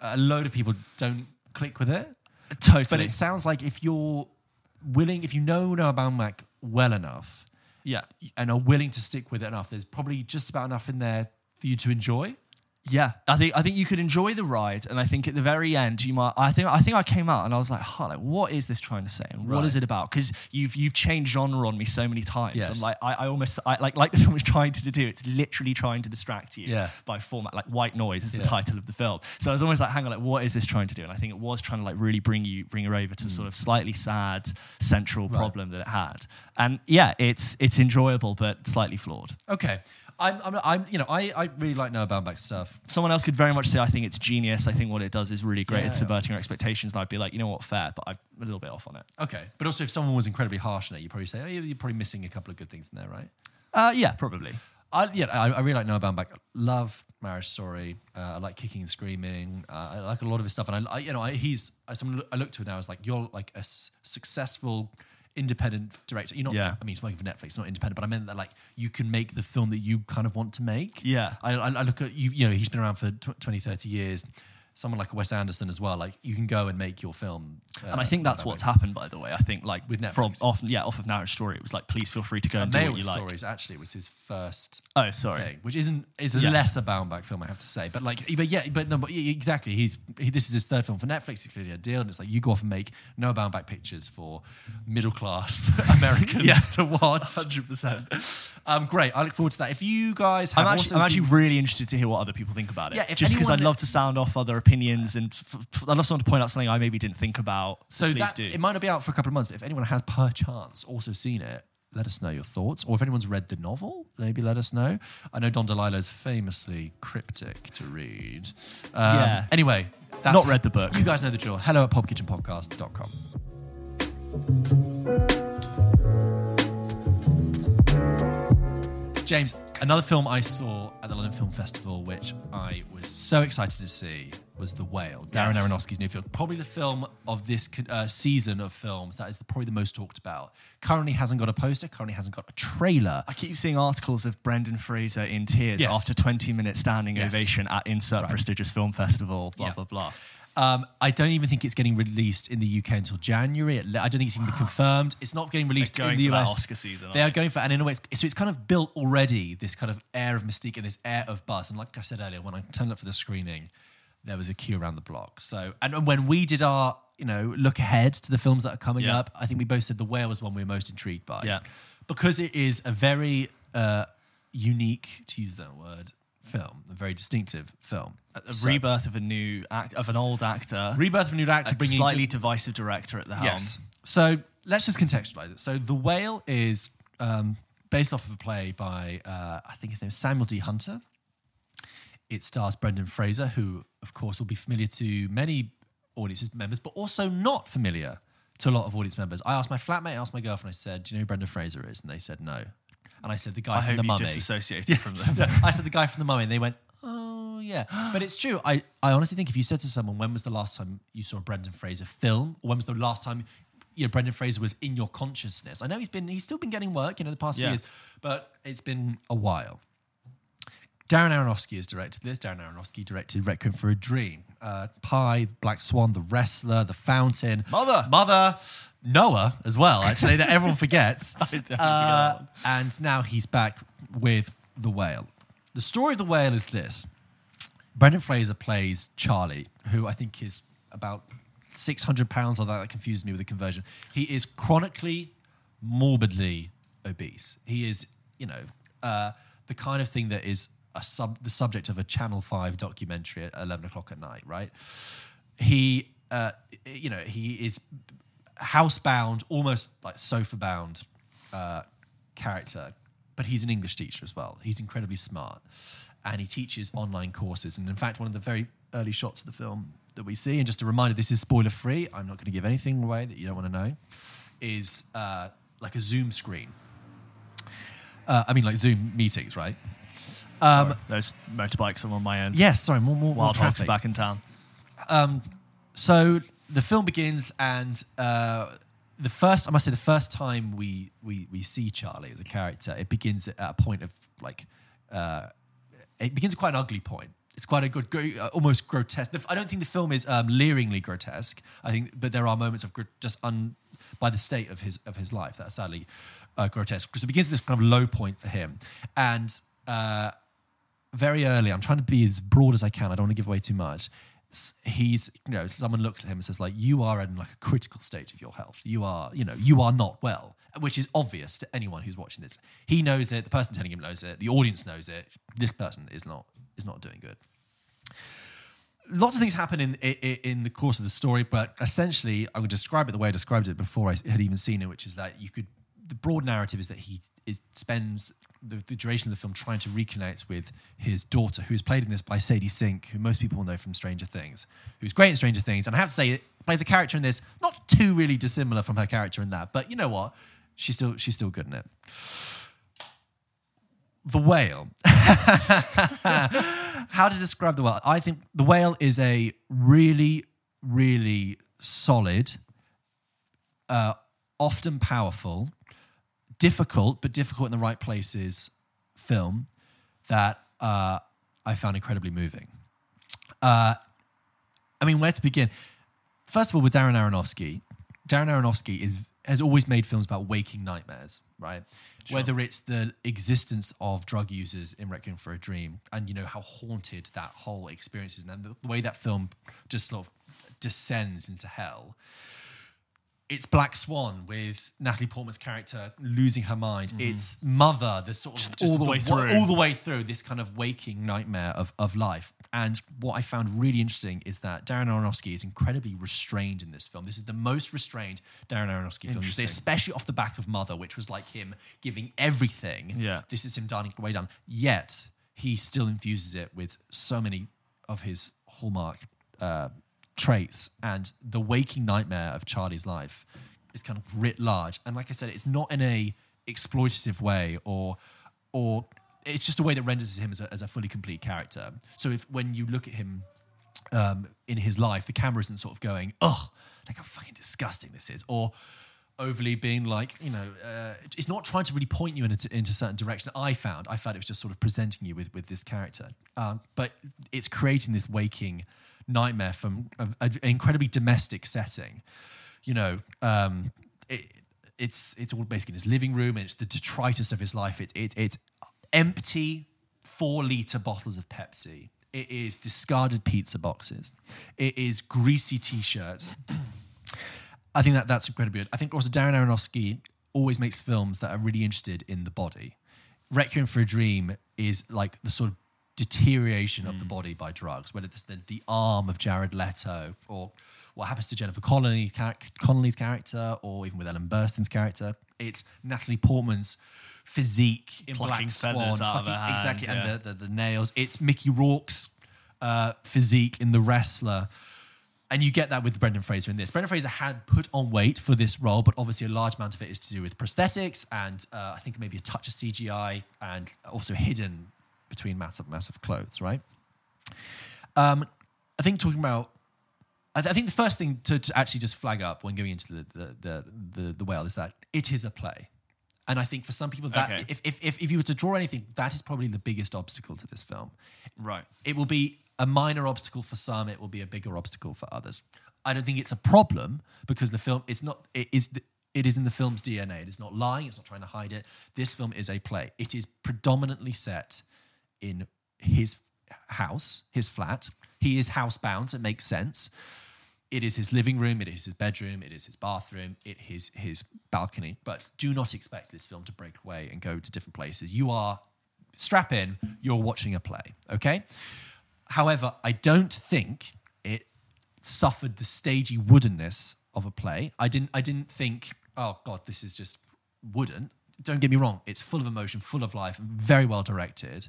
a load of people don't click with it. Totally. But it sounds like if you're willing, if you know Noah Baumbach well enough yeah. and are willing to stick with it enough, there's probably just about enough in there for you to enjoy? Yeah, I think I think you could enjoy the ride, and I think at the very end you might. I think I think I came out and I was like, huh, like what is this trying to say, and what is Right. it about? Because you've you've changed genre on me so many times. Yes. And like I, I almost I, like like (laughs) the film was trying to do. It's literally trying to distract you. Yeah. By format, like white noise is the Yeah. title of the film. So I was almost like, hang on, like what is this trying to do? And I think it was trying to like really bring you bring her over to a sort mm. of slightly sad central problem that it had. And yeah, it's it's enjoyable but slightly flawed. Okay. I'm, I'm, I'm you know, I, I really like Noah Baumbach stuff. someone else could very much say I think it's genius. I think what it does is really great Yeah. at subverting our expectations. And I'd be like, you know what, fair, but I'm a little bit off on it. Okay. But also, if someone was incredibly harsh on it, you'd probably say, oh, you're probably missing a couple of good things in there, right? Uh, yeah, probably. I, yeah, I, I really like Noah Baumbach. Love Marriage Story. Uh, I like Kicking and Screaming. Uh, I like a lot of his stuff, and I, I you know, I, he's as someone I look to it now is like you're like a s- successful independent director. You're not. Yeah. I mean, he's working for Netflix, not independent, but I meant that like you can make the film that you kind of want to make. Yeah. I, I, I look at you. You know, he's been around for tw- 20, 30 years. Someone like Wes Anderson as well. Like you can go and make your film. uh, And I think that's what's happened, by the way. I think like With from Netflix. off, yeah, off of Marriage Story, it was like, please feel free to go and do Mail what you like. Stories actually it was his first Oh, sorry. thing, which isn't is Yes. less a Baumbach film, I have to say. But like, but yeah, but no, but exactly. He's he, this is his third film for Netflix. He's clearly a deal, and it's like you go off and make Noah Baumbach pictures for middle class (laughs) Americans Yeah. to watch. 100%. Um, great. I look forward to that. If you guys have I'm actually, I'm actually really interested to hear what other people think about it. Yeah, just because I'd love to sound off other opinions and f- f- I'd love someone to point out something I maybe didn't think about. so please that do. it might not be out for a couple of months, but if anyone has per chance also seen it. Let us know your thoughts, or if anyone's read the novel, maybe let us know. I know Don DeLillo is famously cryptic to read. Um, Yeah. Anyway, that's Not read the book. You guys know the drill. Hello at pulpkitchenpodcast.com. James, another film I saw at the London Film Festival, which I was so excited to see, was The Whale, Darren Yes. Aronofsky's new film. Probably the film of this uh, season of films that is probably the most talked about. Currently hasn't got a poster, currently hasn't got a trailer. I keep seeing articles of Brendan Fraser in tears Yes. after 20 minute standing Yes. ovation at insert prestigious film festival, blah, Yeah. blah, blah. Um, I don't even think it's getting released in the UK until January. I don't think it's even been confirmed. It's not getting released in the US. Oscar season, They are going for, and in a way, it's, so it's kind of built already. This kind of air of mystique and this air of buzz. And like I said earlier, when I turned up for the screening, there was a queue around the block. So, and when we did our, you know, look ahead to the films that are coming Yeah. up, I think we both said The Whale was one we were most intrigued by. Yeah. because it is a very uh, unique, to use that word, film, a very distinctive film. A So- rebirth of a new act, of an old actor, Rebirth of a new actor, a bringing slightly divisive director at the helm. Yes. So let's just contextualize it. So The Whale is um, based off of a play by, uh, I think his name is Samuel D. Hunter. It stars Brendan Fraser, who, of course, will be familiar to many audience members, but also not familiar to a lot of audience members. I asked my flatmate, I asked my girlfriend, I said, Do you know who Brendan Fraser is? And they said no. And I said, The guy I from The Mummy. disassociated from them. (laughs) I said the guy from the mummy, and they went, "Oh yeah." But it's true. I, I honestly think if you said to someone, "When was the last time you saw a Brendan Fraser film?" or "When was the last time you know Brendan Fraser was in your consciousness?" I know he's been he's still been getting work, you know, the past Yeah. few years, but it's been a while. Darren Aronofsky has directed this. Darren Aronofsky directed Requiem for a Dream, uh, Pi, Black Swan, The Wrestler, The Fountain, Mother. Mother, Noah as well. Actually, that everyone (laughs) forgets. Uh, and now he's back with The Whale. The story of The Whale is this: Brendan Fraser plays Charlie, who I think is about six hundred pounds. Although that confuses me with the conversion. He is chronically, morbidly obese. He is, you know, uh, the kind of thing that is a sub the subject of a Channel Five documentary at eleven o'clock at night. Right? He, uh, you know, he is housebound, almost like sofa bound uh, character, but he's an English teacher as well. He's incredibly smart, and he teaches online courses. And in fact, one of the very early shots of the film that we see, and just a reminder, this is spoiler free. I'm not going to give anything away that you don't want to know. Is uh, like a Zoom screen. Uh, I mean, like Zoom meetings, right? Um, Those motorbikes are on my end. Yes. Sorry, more more, more Wild traffic. back in town. so the film begins and uh, the first i must say the first time we we we see charlie as a character it begins at a point of like uh, it begins at quite an ugly point it's quite a good uh, almost grotesque I don't think the film is um, leeringly grotesque i think but there are moments of gr- just un by the state of his of his life that are sadly uh, grotesque because it begins at this kind of low point for him and uh, very early. I'm trying to be as broad as I can. I don't want to give away too much. He's, you know, someone looks at him and says, like, you are in like a critical stage of your health. You are, you know, you are not well, which is obvious to anyone who's watching this. He knows it. The person telling him knows it. The audience knows it. This person is not is not doing good lots of things happen in, in in the course of the story, but essentially, I would describe it the way I described it before I had even seen it, which is that you could. The broad narrative is that he is, spends the, the duration of the film trying to reconnect with his daughter, who is played in this by Sadie Sink, who most people know from Stranger Things, who's great in Stranger Things, and I have to say, plays a character in this not too really dissimilar from her character in that, but you know what, she's still she's still good in it. The whale. (laughs) How to describe the whale? I think the whale is a really, really solid, uh, often powerful, difficult, but difficult in the right places film that uh, I found incredibly moving. Uh, I mean, where to begin? First of all, with Darren Aronofsky, Darren Aronofsky is has always made films about waking nightmares, right? Whether it's the existence of drug users in Requiem for a Dream, and you know how haunted that whole experience is, and the, the way that film just sort of descends into hell. It's Black Swan with Natalie Portman's character losing her mind. It's Mother, the sort of all the way through. all the way through this kind of waking nightmare of, of life. And what I found really interesting is that Darren Aronofsky is incredibly restrained in this film. This is the most restrained Darren Aronofsky film you see, especially off the back of Mother, which was like him giving everything. Yeah. This is him dining way down. Yet he still infuses it with so many of his hallmark uh, traits. And the waking nightmare of Charlie's life is kind of writ large. And like I said, it's not in a exploitative way or or it's just a way that renders him as a, as a fully complete character. So if when you look at him um, in his life, the camera isn't sort of going, oh, like how fucking disgusting this is, or overly being like, you know, uh, it's not trying to really point you into, into certain direction. I found, I found it was just sort of presenting you with with this character, um, but it's creating this waking nightmare from an incredibly domestic setting. You know, um, it, it's it's all basically in his living room, and it's the detritus of his life. It, it it's empty four liter bottles of Pepsi. It is discarded pizza boxes. It is greasy t-shirts. I think that that's incredibly good. I think also Darren Aronofsky always makes films that are really interested in the body. Requiem for a Dream is like the sort of deterioration of the body by drugs, whether it's the, the arm of Jared Leto or what happens to Jennifer Connelly's, char- Connelly's character or even with Ellen Burstyn's character. It's Natalie Portman's physique in Black Swan. feathers out of plucking- her hand, exactly, yeah. and the, the, the nails. It's Mickey Rourke's uh, physique in The Wrestler. And you get that with Brendan Fraser in this. Brendan Fraser had put on weight for this role, but obviously a large amount of it is to do with prosthetics and uh, I think maybe a touch of CGI and also hidden between massive, massive clothes, right? Um, I think talking about, I, th- I think the first thing to, to actually just flag up when going into the the, the the the whale is that it is a play, and I think for some people that Okay. if, if if if you were to draw anything, that is probably the biggest obstacle to this film Right. it will be a minor obstacle for some it will be a bigger obstacle for others i don't think it's a problem because the film is not it is it is in the film's dna it is not lying it's not trying to hide it this film is a play it is predominantly set in his house his flat he is housebound it makes sense it is his living room, it is his bedroom, it is his bathroom, it is his balcony. But do not expect this film to break away and go to different places. You are strap in, you're watching a play, okay? However, I don't think it suffered the stagey woodenness of a play. I didn't I didn't think, oh god, this is just wooden. Don't get me wrong, it's full of emotion, full of life, and very well directed.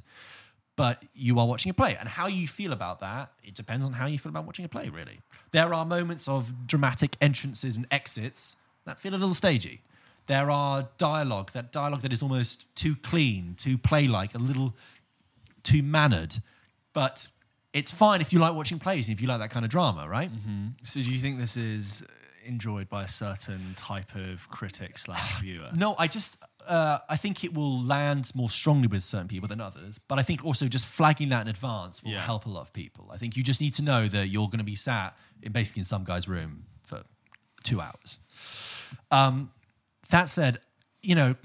But you are watching a play, and how you feel about that, it depends on how you feel about watching a play, really. There are moments of dramatic entrances and exits that feel a little stagey. There are dialogue, that dialogue that is almost too clean, too play-like, a little too mannered. But it's fine if you like watching plays and if you like that kind of drama, right? Mm-hmm. So do you think this is enjoyed by a certain type of critic slash viewer? (sighs) No, I just uh, I think it will land more strongly with certain people than others. But I think also just flagging that in advance will Yeah. help a lot of people. I think you just need to know that you're going to be sat in basically in some guy's room for two hours. Um, that said, you know,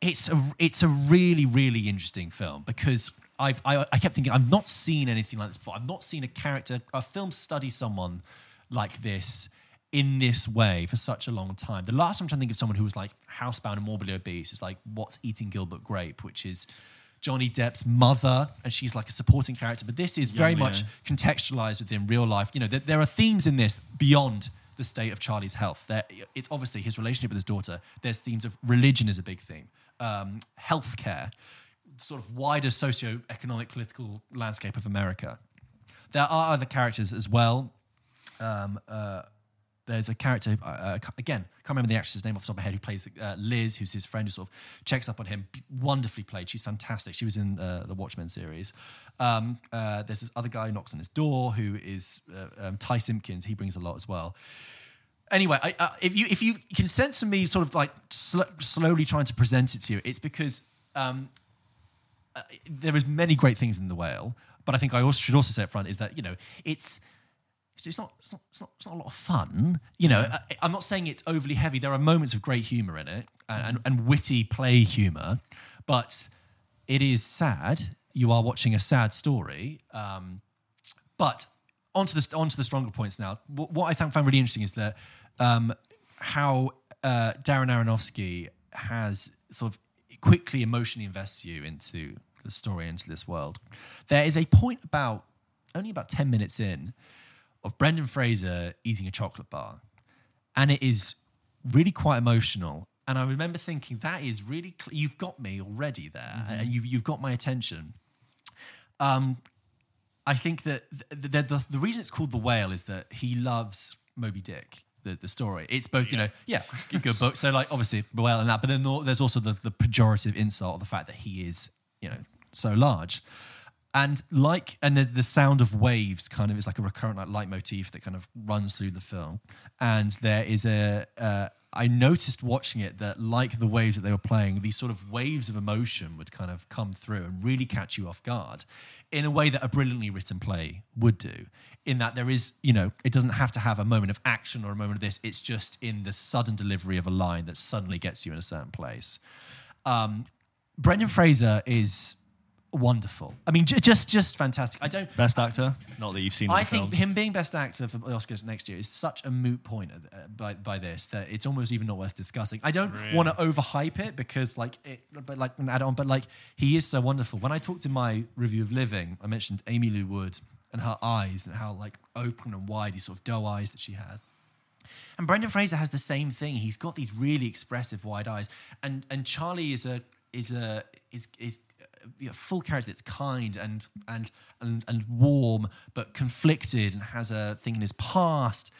it's a it's a really really interesting film because I've, I, I kept thinking, I've not seen anything like this before. I've not seen a character, a film study someone like this in this way for such a long time. The last time I'm trying to think of someone who was like housebound and morbidly obese is like What's Eating Gilbert Grape, which is Johnny Depp's mother, and she's like a supporting character. But this is very Young much Leo. contextualized within real life. You know, there, there are themes in this beyond the state of Charlie's health. There, it's obviously his relationship with his daughter. There's themes of religion is a big theme, um, healthcare, sort of wider socio-economic political landscape of America. There are other characters as well. Um, uh, there's a character uh, uh, again, can't remember the actress's name off the top of my head, who plays uh, Liz, who's his friend, who sort of checks up on him. Wonderfully played. She's fantastic. She was in uh, the Watchmen series. Um, uh, there's this other guy who knocks on his door, who is uh, um, Ty Simpkins. He brings a lot as well. Anyway, I, if you if you can sense from me sort of like sl- slowly trying to present it to you, it's because um, there is many great things in the whale, but I think I also should also say up front is that you know it's it's not, it's not, it's not, it's not a lot of fun. You know, I, I'm not saying it's overly heavy. There are moments of great humor in it and, and, and witty play humor, but it is sad. You are watching a sad story. Um, but onto the onto the stronger points now. What, what I found, found really interesting is that um, how uh, Darren Aronofsky has sort of quickly emotionally invests you into the story, into this world. There is a point about only about ten minutes in of Brendan Fraser eating a chocolate bar, and it is really quite emotional. And I remember thinking, that is really cl- you've got me already there, and you've you've got my attention. Um, I think that the, the, the, the reason it's called The Whale is that he loves Moby Dick, the, the story. It's both, you know, yeah, good, good book. So, like, obviously, the whale and that, but then there's also the, the pejorative insult of the fact that he is, you know, so large. And like, and the, the sound of waves kind of is like a recurrent like leitmotif that kind of runs through the film. And there is a, uh, I noticed watching it that like the waves that they were playing, these sort of waves of emotion would kind of come through and really catch you off guard in a way that a brilliantly written play would do. In that there is, you know, it doesn't have to have a moment of action or a moment of this. It's just in the sudden delivery of a line that suddenly gets you in a certain place. Um, Brendan Fraser is wonderful. I mean, j- just just fantastic. I don't. Best actor? Not that you've seen. I think films. him being best actor for the Oscars next year is such a moot point uh, by, by this that it's almost even not worth discussing. I don't want to overhype it because like it, but like an add on, but like he is so wonderful. When I talked in my review of Living, I mentioned Amy Lou Wood and her eyes and how like open and wide these sort of doe eyes that she had. And Brendan Fraser has the same thing. He's got these really expressive wide eyes, and and Charlie is a is a is is a full character that's kind and and and and warm, but conflicted and has a thing in his past.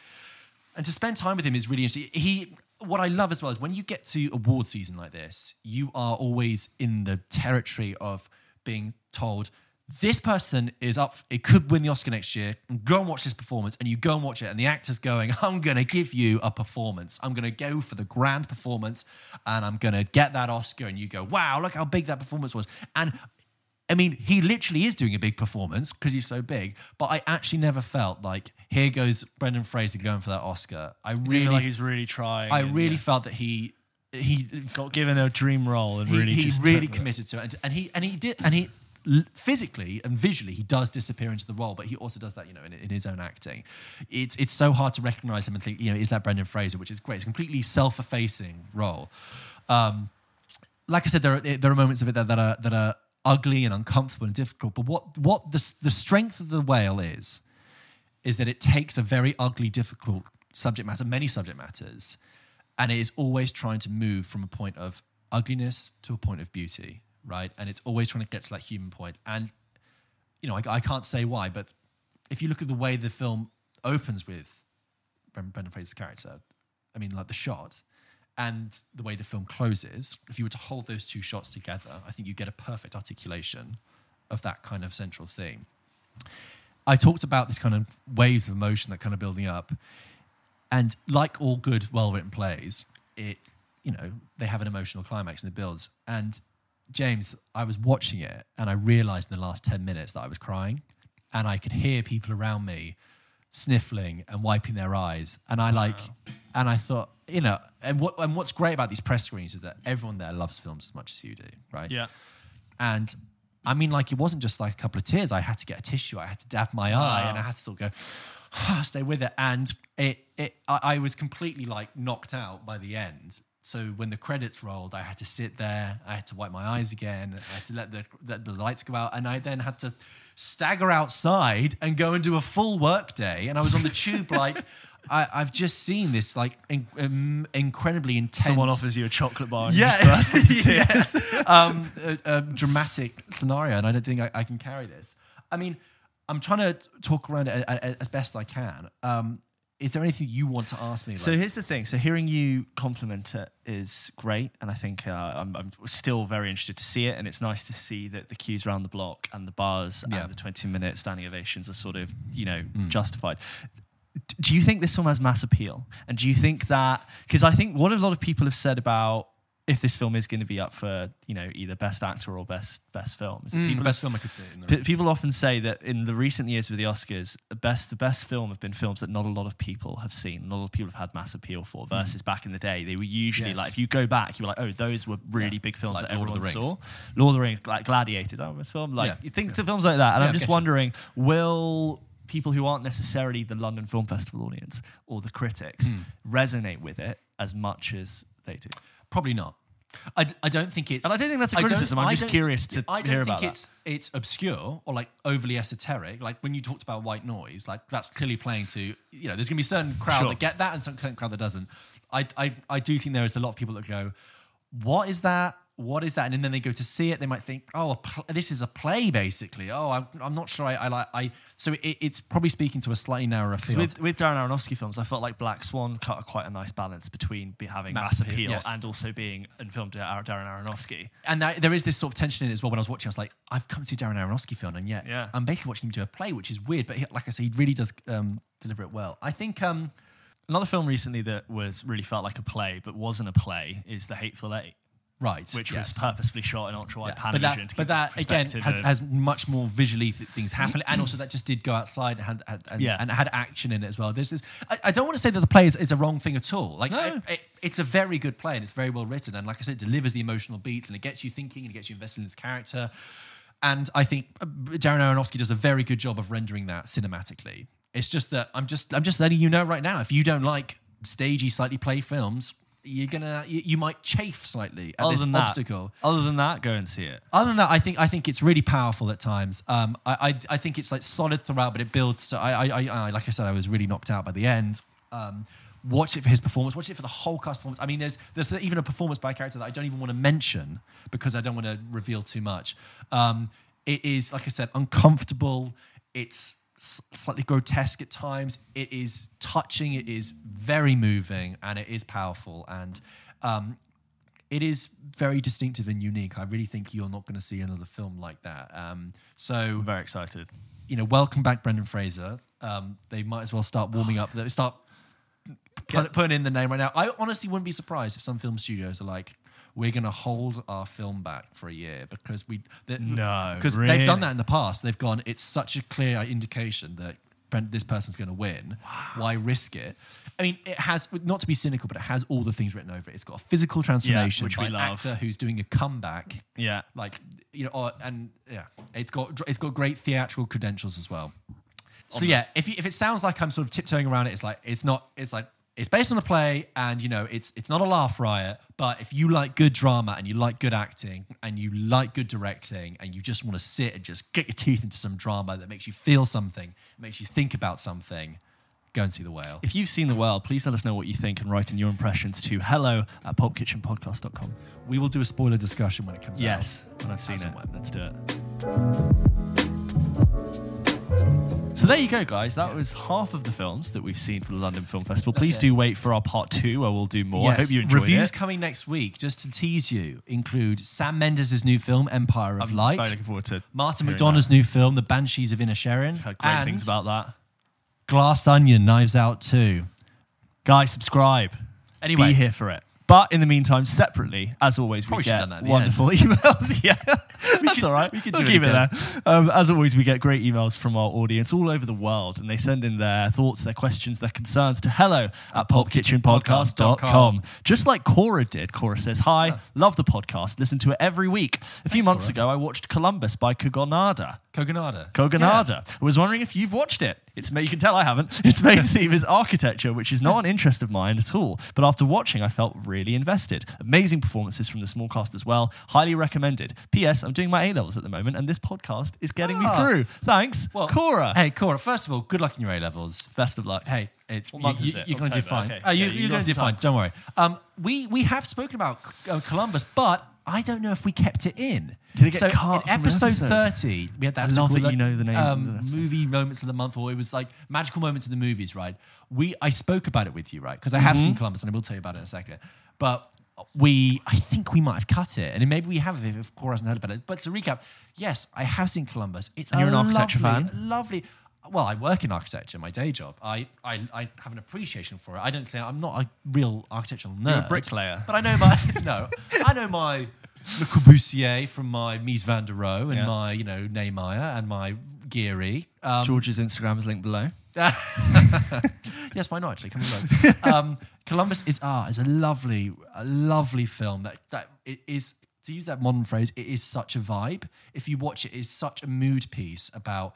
And to spend time with him is really interesting. He what I love as well is when you get to award season like this, you are always in the territory of being told this person is up, it could win the Oscar next year. And go and watch this performance. And you go and watch it, and the actor's going, (laughs) I'm going to give you a performance. I'm going to go for the grand performance, and I'm going to get that Oscar. And you go, wow, look how big that performance was. And I mean, he literally is doing a big performance because he's so big. But I actually never felt like here goes Brendan Fraser going for that Oscar. I Really, really, like he's really trying. I really yeah, felt that he he got given a dream role and he, really he just really committed to it, and, and he and he did, and he physically and visually he does disappear into the role, but he also does that, you know, in, in his own acting. It's it's so hard to recognize him and think, you know, is that Brendan Fraser, which is great. It's a completely self-effacing role. Um, like I said, there are there are moments of it that, that are that are ugly and uncomfortable and difficult. But what what the the strength of the whale is, is that it takes a very ugly, difficult subject matter, many subject matters, and it is always trying to move from a point of ugliness to a point of beauty, right? And it's always trying to get to that human point. And you know, I, I can't say why, but if you look at the way the film opens with Brendan Fraser's character, I mean, like the shot and the way the film closes, if you were to hold those two shots together, I think you get a perfect articulation of that kind of central theme. I talked about this kind of waves of emotion that kind of building up. And like all good, well written plays, it, you know, they have an emotional climax and it builds. And James, I was watching it and I realized in the last 10 minutes that I was crying. And I could hear people around me sniffling and wiping their eyes. And I like, and I thought, you know, and what and what's great about these press screens is that everyone there loves films as much as you do, right? Yeah. And I mean, like it wasn't just like a couple of tears. I had to get a tissue. I had to dab my eye, and I had to sort of go, (sighs) stay with it. And it, it, I, I was completely like knocked out by the end. So when the credits rolled, I had to sit there. I had to wipe my eyes again. I had to let the let the lights go out, and I then had to stagger outside and go and do a full work day. And I was on the tube (laughs) like. I, I've just seen this like in, um, incredibly intense. Someone offers you a chocolate bar and yeah, you just burst into (laughs) tears. yeah. um, a, a dramatic scenario, and I don't think I, I can carry this. I mean, I'm trying to talk around it as best I can. Um, is there anything you want to ask me? So here's the thing. So hearing you compliment it is great, and I think uh, I'm, I'm still very interested to see it. And it's nice to see that the queues around the block and the bars Yeah. and the 20 minute standing ovations are sort of you know Mm. justified. Do you think this film has mass appeal? And do you think that because I think what a lot of people have said about if this film is going to be up for you know either best actor or best best film Mm, people best film I could see. P- people often say that in the recent years with the Oscars, the best the best film have been films that not a lot of people have seen, not a lot of people have had mass appeal for. Versus back in the day, they were usually Yes. like if you go back, you were like, oh, those were really Yeah. big films Like that Lord of everyone the Rings. saw. Lord of the Rings, like Gladiator, that was film. Like Yeah. you think to films like that, and Yeah, I'm just get you. wondering, will people who aren't necessarily the London Film Festival audience or the critics Hmm. resonate with it as much as they do? Probably not. I, I don't think it's. And I don't think that's a criticism. I'm just curious to I don't hear think about that. it's it's obscure or like overly esoteric. Like when you talked about white noise, like that's clearly playing to you know. There's going to be a certain crowd Sure. that get that and some crowd that doesn't. I, I I do think there is a lot of people that go, "What is that? What is that?" And then they go to see it. They might think, "Oh, a pl- this is a play, basically." Oh, I'm, I'm not sure. I, I like I. So it, it's probably speaking to a slightly narrower field. With, with Darren Aronofsky films, I felt like Black Swan cut a quite a nice balance between be having mass, Mass appeal, appeal, yes. and also being and filmed by Darren Aronofsky. and that, there is this sort of tension in it as well. When I was watching, I was like, I've come to see Darren Aronofsky film, and yet Yeah. I'm basically watching him do a play, which is weird. But he, like I say, he really does um, deliver it well. I think. Um, Another film recently that was really felt like a play but wasn't a play is The Hateful Eight, right, which yes. was purposefully shot in ultra wide Yeah. But that, but that again had, has much more visually th- things happen, and also that just did go outside and had, had and, Yeah. and had action in it as well. There's this. I, I don't want to say that the play is, is a wrong thing at all. Like No. it- it- it's a very good play and it's very well written, and like I said, it delivers the emotional beats and it gets you thinking and it gets you invested in this character. And I think uh, Darren Aronofsky does a very good job of rendering that cinematically. It's just that I'm just I'm just letting you know right now if you don't like stagey, slightly play films, you're gonna you, you might chafe slightly at other this than that, obstacle. Other than that, go and see it. Other than that, I think I think it's really powerful at times. Um, I, I I think it's like solid throughout, but it builds to. I, I, I, like I said, I was really knocked out by the end. Um, watch it for his performance. Watch it for the whole cast performance. I mean, there's there's even a performance by a character that I don't even want to mention because I don't want to reveal too much. Um, it is like I said, uncomfortable. It's slightly grotesque at times. It is touching. It is very moving, and it is powerful. And um, it is very distinctive and unique. I really think you're not going to see another film like that. Um, so, I'm very excited. you know, welcome back, Brendan Fraser. Um, they might as well start warming up. They start put, putting in the name right now. I honestly wouldn't be surprised if some film studios are like, we're going to hold our film back for a year because we No, because really? they've done that in the past. They've gone. It's such a clear indication that this person's going to win. Why risk it? I mean, it has not to be cynical, but it has all the things written over it. It's got a physical transformation which by an love. actor who's doing a comeback Yeah. like you know, or, and yeah, it's got it's got great theatrical credentials as well. So yeah, if you, if it sounds like I'm sort of tiptoeing around it, it's like it's not. It's like it's based on a play, and you know, it's it's not a laugh riot. But if you like good drama and you like good acting and you like good directing and you just want to sit and just get your teeth into some drama that makes you feel something, makes you think about something, go and see the whale. If you've seen The Whale, please let us know what you think and write in your impressions to hello at pulpkitchenpodcast.com. We will do a spoiler discussion when it comes out. Yes, when I've seen As it. when. Let's do it. So there you go, guys. That was half of the films that we've seen for the London Film Festival. Please do wait for our part two, where we'll do more. I Yes, hope you enjoyed it. Reviews it. coming next week. Just to tease you, include Sam Mendes' new film Empire of I'm Light, very looking forward to Martin hearing McDonough's new film The Banshees of Inisherin, that. Heard great and things about that. Glass Onion, Knives Out 2. Guys, subscribe. Anyway, Be here for it. But in the meantime, separately, as always, Probably we get done that at the wonderful (laughs) emails. yeah, that's all right. we could we'll do it keep it there. Um, as always, we get great emails from our audience all over the world, and they send in their thoughts, their questions, their concerns to hello at pulpkitchenpodcast.com. Just like Cora did. Cora says, Hi, love the podcast, listen to it every week. A few Thanks, months Cora. ago, I watched Columbus by Kogonada. Kogonada. Kogonada. I was wondering if you've watched it. It's you can tell I haven't. (laughs) Its main theme is architecture, which is not an interest of mine at all. But after watching, I felt really invested. Amazing performances from the small cast as well. Highly recommended. P.S. I'm doing my A levels at the moment, and this podcast is getting me Ah. through. Thanks, Well, Cora. Hey, Cora. First of all, good luck in your A levels. Best of luck. Hey, it's What month you, is it? are going to do fine. okay. Oh, you, Yeah, you're going to do fine. Don't worry. Um, we we have spoken about uh, Columbus, but I don't know if we kept it in. Did it get so cut in from an episode, episode? thirty? We had that. I episode love that you know the name of Um, the movie moments of the month, or it was like magical moments in the movies, right? We I spoke about it with you, right? Because I have Mm-hmm. seen Columbus, and I will tell you about it in a second. But we, I think we might have cut it, and maybe we have if, if Cora hasn't heard about it. But to recap, yes, I have seen Columbus. It's And you're an architecture lovely, fan? lovely. Well, I work in architecture, my day job. I, I, I have an appreciation for it. I don't say I'm not a real architectural nerd. You're a bricklayer. But I know my (laughs) no. I know my Le Corbusier from my Mies van der Rohe and Yeah. my, you know, Niemeyer and my Gehry. Um, George's Instagram is linked below. (laughs) yes, why not actually? Come along. (laughs) um, Columbus is art is a lovely, a lovely film that that it is to use that modern phrase. It is such a vibe. If you watch it, it's such a mood piece about.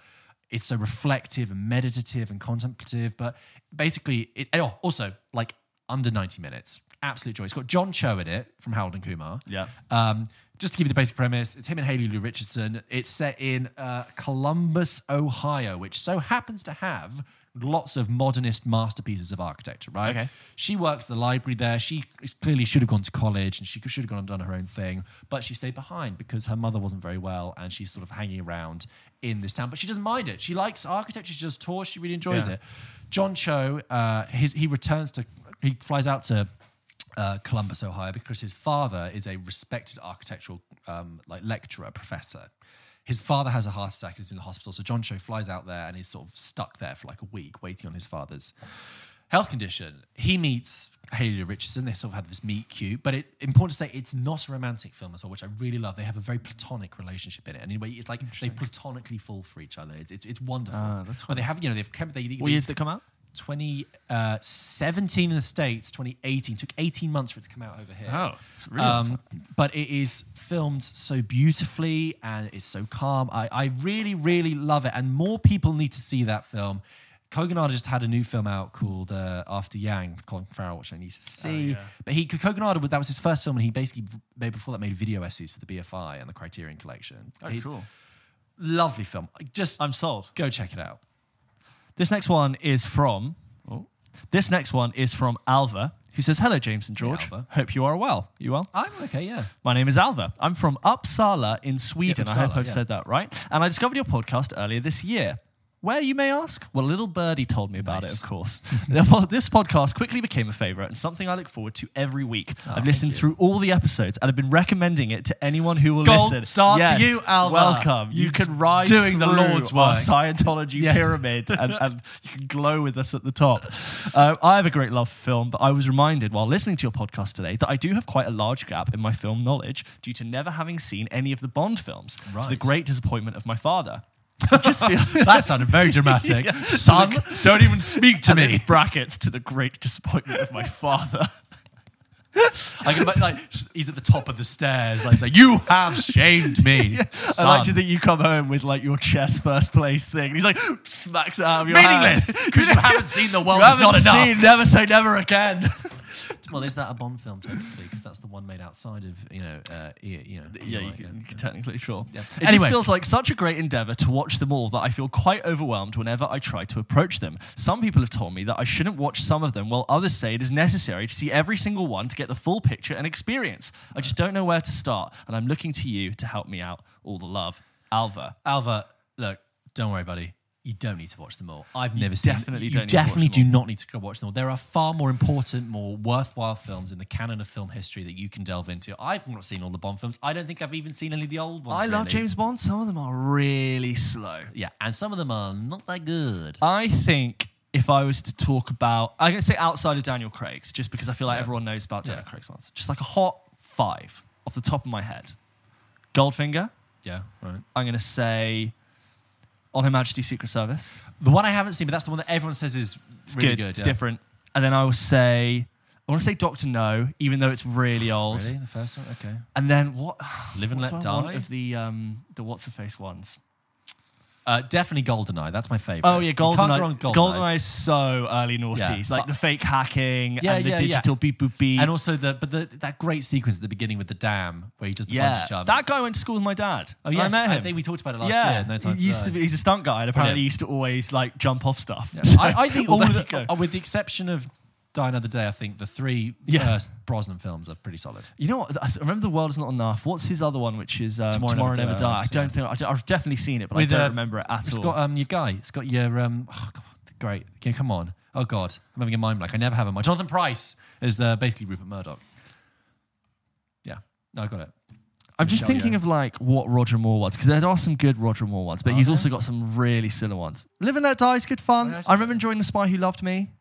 It's so reflective and meditative and contemplative, but basically, it oh, also like under ninety minutes. Absolute joy. It's got John Cho in it from Harold and Kumar. Yeah. Um, just to give you the basic premise, it's him and Haley Lou Richardson. It's set in uh, Columbus, Ohio, which so happens to have lots of modernist masterpieces of architecture, right? Okay. She works the library there. She clearly should have gone to college and she should have gone and done her own thing, but she stayed behind because her mother wasn't very well and she's sort of hanging around in this town. But she doesn't mind it. She likes architecture. She does tours. She really enjoys Yeah. it. John Cho, uh, his, he returns to, he flies out to uh, Columbus, Ohio, because his father is a respected architectural um, like lecturer, professor. His father has a heart attack and is in the hospital, so John Cho flies out there and is sort of stuck there for like a week, waiting on his father's health condition. He meets Haley Richardson. They sort of have this meet cute, but it important to say it's not a romantic film as well, which I really love. They have a very platonic relationship in it, and anyway, it's like they platonically fall for each other. It's it's, it's wonderful. Ah, that's but they have you know they've kept they, they What years did it come out? 2017 in the States, 2018. Took 18 months for it to come out over here. Oh, it's really um, but it is filmed so beautifully and it's so calm. I, I really, really love it. And more people need to see that film. Kogonada just had a new film out called uh, After Yang with Colin Farrell, which I need to see. yeah. But he Kogonada, that was his first film, and he basically made before that made video essays for the BFI and the Criterion Collection. Oh, He- cool. Lovely film. Just I'm sold. go check it out. This next one is from. Oh, this next one is from Alva, who says, "Hello, James and George. Alva. Hope you are well. You well? I'm okay, yeah. My name is Alva. I'm from Uppsala in Sweden. I hope I've yeah. said that right. And I discovered your podcast earlier this year. Where, you may ask? Well, a little birdie told me about Nice. it, of course. (laughs) This podcast quickly became a favorite and something I look forward to every week. Oh, I've listened through all the episodes and I've been recommending it to anyone who will Gold listen. star to you, Alva. Welcome. You, You can rise doing the Lord's work. Scientology (laughs) pyramid and, (laughs) and you can glow with us at the top. Uh, I have a great love for film, but I was reminded while listening to your podcast today that I do have quite a large gap in my film knowledge due to never having seen any of the Bond films, to the great disappointment of my father. Just feel (laughs) That sounded very dramatic. (laughs) Son, don't even speak to and me. it's brackets to the great disappointment of my father. I can imagine, like he's at the top of the stairs, like saying, "You have shamed me." (laughs) I like to son." think you come home with like your chess first place thing. He's like smacks it out of your meaningless because you haven't seen the world You is haven't not enough. seen Never Say Never Again. (laughs) Well, is that a Bond film technically? Because that's the one made outside of you know, uh, you know. Yeah, you can, you can technically sure. Yeah. It Anyway. just feels like such a great endeavor to watch them all that I feel quite overwhelmed whenever I try to approach them. Some people have told me that I shouldn't watch some of them, while others say it is necessary to see every single one to get the full picture and experience. I just don't know where to start, and I'm looking to you to help me out. All the love, Alva. Alva, look, don't worry, buddy. You don't need to watch them all. I've never seen. definitely don't need to watch definitely do not need to go watch them all. There are far more important, more worthwhile films in the canon of film history that you can delve into. I've not seen all the Bond films. I don't think I've even seen any of the old ones. I love. James Bond. Some of them are really slow. Yeah, and some of them are not that good. I think if I was to talk about, I'm going to say outside of Daniel Craig's, just because I feel like Yeah. everyone knows about Daniel Yeah. Craig's ones. Just like a hot five off the top of my head. Goldfinger, Yeah, right. I'm going to say On Her Majesty's Secret Service. The one I haven't seen, but that's the one that everyone says is It's really good. good. It's yeah. different. And then I will say, I want to say Doctor No, even though it's really old. Really, the first one? Okay. And then what? Live and what Let do I want Die? of the um the what's her face ones. Uh, definitely Goldeneye. That's my favorite. Oh yeah, You can't go Goldeneye. Goldeneye. Goldeneye. is so early noughties, Yeah. like the fake hacking Yeah, and the yeah, yeah. digital beep boop beep. And also the but the that great sequence at the beginning with the dam where he does the yeah, bungee jump. that guy went to school with my dad. oh yes, I met him. I think we talked about it last yeah, year. No time he used to be. He's a stunt guy, and apparently Brilliant. he used to always like jump off stuff. Yeah. So- I, I (laughs) think all of the, uh, with the exception of Die Another Day, I think the three Yeah. first Brosnan films are pretty solid. You know what? I remember the world is not enough. What's his other one, which is um, Tomorrow Tomorrow, Never Never, Die? Dies, I don't yeah. think I I've definitely seen it, but With, I don't uh, remember it at It's all. It's got um your guy. It's got your um. Oh God, great. Okay, come on. Oh God, I'm having a mind blank. I never have a mind. Jonathan Pryce is uh, basically Rupert Murdoch. Yeah, no, I got it. I'm just thinking of like what Roger Moore ones because there are some good Roger Moore ones, but Are he's there? also got some really silly ones. Live and Let Die is good fun. Oh, yeah, I've I remember enjoying The Spy Who Loved Me.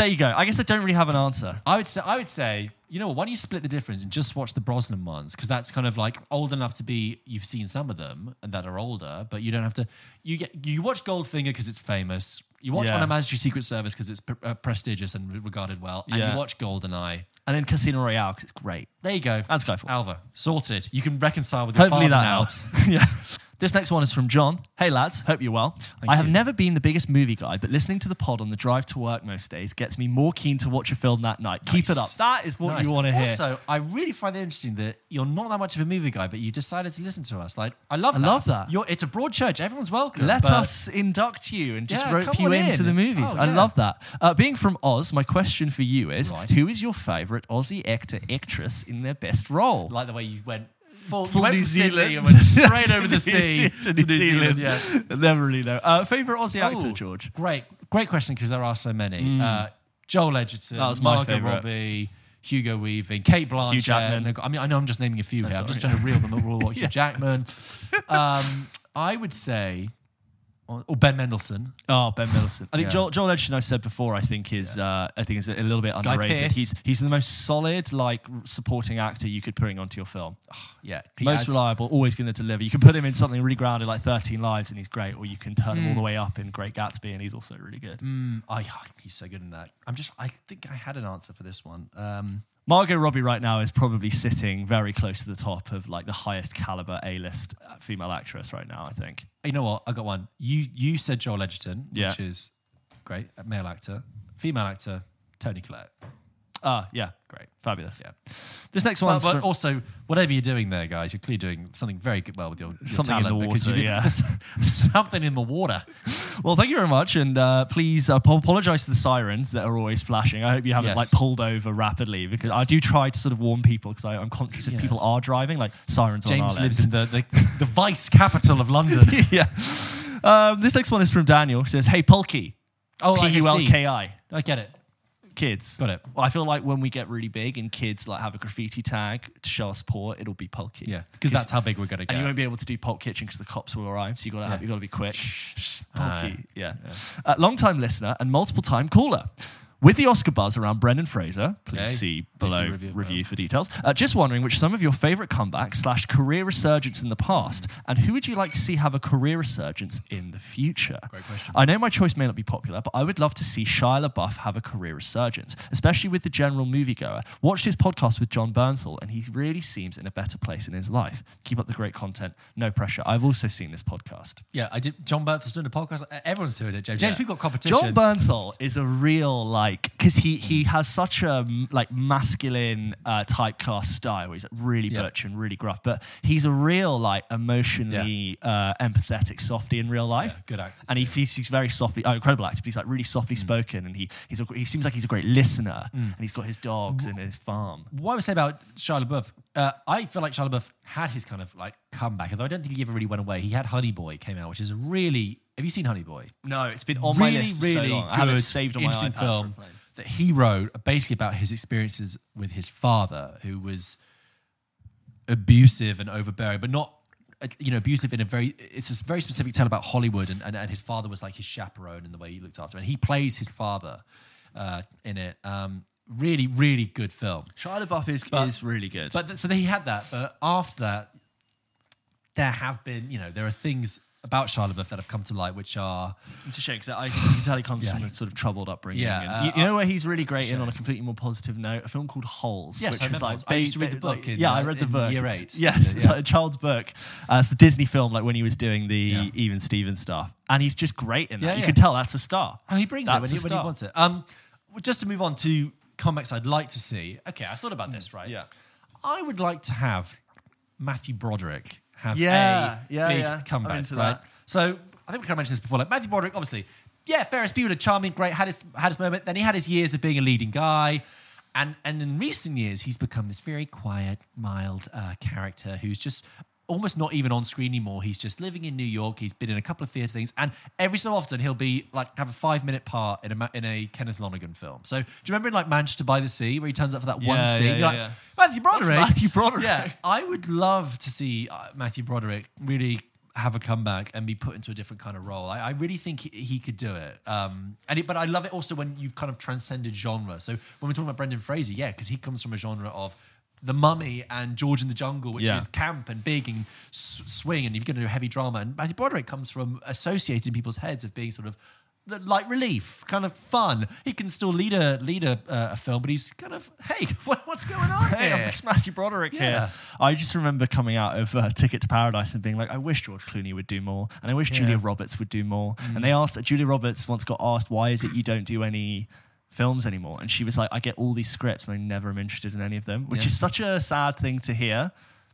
There you go. I guess I don't really have an answer. I would say, I would say, you know what? Why don't you split the difference and just watch the Brosnan ones? Because that's kind of like old enough to be. You've seen some of them and that are older, but you don't have to. You get you watch Goldfinger because it's famous. You watch Yeah. On a Majesty's Secret Service because it's pre- uh, prestigious and re- regarded well, and Yeah. you watch Goldeneye. And then Casino Royale because it's great. There you go. And Skyfall. Alva sorted. You can reconcile with your Hopefully father that now. helps. (laughs) yeah. This next one is from John. Hey lads, hope you're well. I have you. never been the biggest movie guy, but listening to the pod on the drive to work most days gets me more keen to watch a film that night. Keep it up. Nice. That is what Nice. you want to hear. Also, I really find it interesting that you're not that much of a movie guy, but you decided to listen to us. Like, I love I that. love that. You're, it's a broad church. Everyone's welcome. Let but- us induct you and just Yeah, rope come you on into in. the movies. Oh, I yeah. love that. Uh, being from Oz, my question for you is Right. who is your favourite Aussie actor, actress in their best role? like the way you went full, Full New Zealand. and went straight over (laughs) the sea to New Zealand. Yeah. (laughs) Never really know. Uh, favourite Aussie actor, George? Great, great question because there are so many. Uh, Joel Edgerton, That was my Margot. Robbie, Hugo Weaving, Cate Blanchett. Jackman. I mean, I know I'm just naming a few here. I'm just trying to reel them all. (laughs) Hugh Jackman. Um, I would say, or or Ben Mendelsohn. Oh, Ben Mendelsohn. I think Yeah. Joel, Joel Edgerton. I've said before. I think is uh, I think is a little bit Guy underrated. He's he's the most solid like supporting actor you could bring onto your film. Yeah, he most adds- reliable, always going to deliver. You can put him in something really grounded like 13 Lives and he's great, or you can turn him all the way up in Great Gatsby and he's also really good. Mm, I, he's so good in that. I'm just. I think I had an answer for this one. Um, Margot Robbie right now is probably sitting very close to the top of like the highest caliber A-list uh, female actress right now. I think. you know what? I got one. You you said Joel Edgerton, Yeah. which is great. Male actor, female actor, Toni Collette. Ah, yeah, Great. fabulous. Yeah. This next But, but from- also, whatever you're doing there, guys, you're clearly doing something very good well with your, your Something in talent the because water, you yeah. (laughs) something in the water. Well, thank you very much, and uh, please uh, ap- apologize to the sirens that are always flashing. I hope you haven't Yes. like pulled over rapidly because I do try to sort of warn people because I'm conscious if people are driving, like sirens. James lives in the, the, the vice capital of London. (laughs) yeah. Um, this next one is from Daniel. It says, "Hey, Pulky, Oh, P U L. K I, I get it. Kids." Got it. Well, I feel like when we get really big and kids like have a graffiti tag to show our support, it'll be Pulky. Yeah, because that's how big we're going to get. And you won't be able to do Pulp Kitchen because the cops will arrive. So you got to have, you got to be quick. Ah, Pulky, yeah. Uh, long time listener and multiple time caller. With the Oscar buzz around Brendan Fraser, please Okay. see Please see below review review, for details. Uh, just wondering which some of your favorite comebacks slash career resurgence in the past, and who would you like to see have a career resurgence in the future? Great question. I know my choice may not be popular, but I would love to see Shia LaBeouf have a career resurgence, especially with the general moviegoer. Watched his podcast with Jon Bernthal, and he really seems in a better place in his life. Keep up the great content. No pressure. I've also seen this podcast. Yeah, I did. Jon Bernthal's doing a podcast. Everyone's doing it, James. James, we've got competition. Jon Bernthal is a real like because he he has such a like masculine uh, typecast style. He's really Yeah. butch and really gruff, but he's a real like emotionally uh, empathetic softy in real life. Yeah, good actor and he he's, he's very softly, oh, incredible actor. But he's like really softly Mm. spoken, and he he's a, he seems like he's a great listener, and he's got his dogs and his farm. what I would say about Shia LaBeouf, uh, I feel like Shia LaBeouf had his kind of like comeback, although I don't think he ever really went away. He had Honey Boy came out, which is a really. Have you seen Honey Boy? No, it's been on my really, list for really so long. I have it saved on my interesting iPad film that he wrote, basically about his experiences with his father, who was abusive and overbearing, but not you know, abusive in a very. It's a very specific tale about Hollywood, and, and, and his father was like his chaperone and the way he looked after, him. and he plays his father uh, in it. Um, really, really good film. Shia LaBeouf is, But- is really good. But so he had that, but after that, there have been, you know, there are things about Shia LaBeouf that have come to light, which are It's a shame because I you can tell he comes Yeah. from a sort of troubled upbringing. Yeah, and uh, you, you know where he's really great in on a completely more positive note? A film called Holes. Yes, which I was remember like Holes. I used to read the book like- in, yeah, uh, I read the in book. year It's- eight. (laughs) Yes, it's like a child's book. Uh, it's the Disney film, like when he was doing the Yeah. Even Steven stuff, and he's just great in that. Yeah, you yeah. can tell that's a star. Oh, he brings That's it when a he, when star. he wants it. Um, well, just to move on to comics I'd like to see. Okay, I thought about this, right? Yeah. I would like to have Matthew Broderick have Yeah, a yeah, big yeah. I'm comeback, into right? that. So I think we kind of mentioned this before. Like Matthew Broderick, obviously, yeah, Ferris Bueller, charming, great, had his had his moment. Then he had his years of being a leading guy. And, and in recent years, he's become this very quiet, mild uh, character who's just almost not even on screen anymore. He's just living in New York. He's been in a couple of theater things, and every so often he'll be like have a five minute part in a in a Kenneth Lonergan film. So do you remember in like Manchester by the Sea where he turns up for that one Yeah, scene? yeah, You're yeah, like, yeah. Matthew Broderick. Matthew Broderick. Yeah, I would love to see uh, Matthew Broderick really have a comeback and be put into a different kind of role. I, I really think he, he could do it. Um, and it, but I love it also when you've kind of transcended genre. So when we're talking about Brendan Fraser, yeah, because he comes from a genre of the Mummy and George in the Jungle, which Yeah. is camp and big and s- swing, and you're going to do heavy drama. And Matthew Broderick comes from associated in people's heads of being sort of the light relief, kind of fun. He can still lead a lead a, uh, a film, but he's kind of hey, (laughs) what, what's going on Hey, here? it's Matthew Broderick Yeah. here. I just remember coming out of uh, Ticket to Paradise and being like, I wish George Clooney would do more, and I wish Julia Roberts would do more. And they asked Julia Roberts once got asked, why is it you don't do any films anymore? And she was like, I get all these scripts and I never am interested in any of them, which Yeah. is such a sad thing to hear.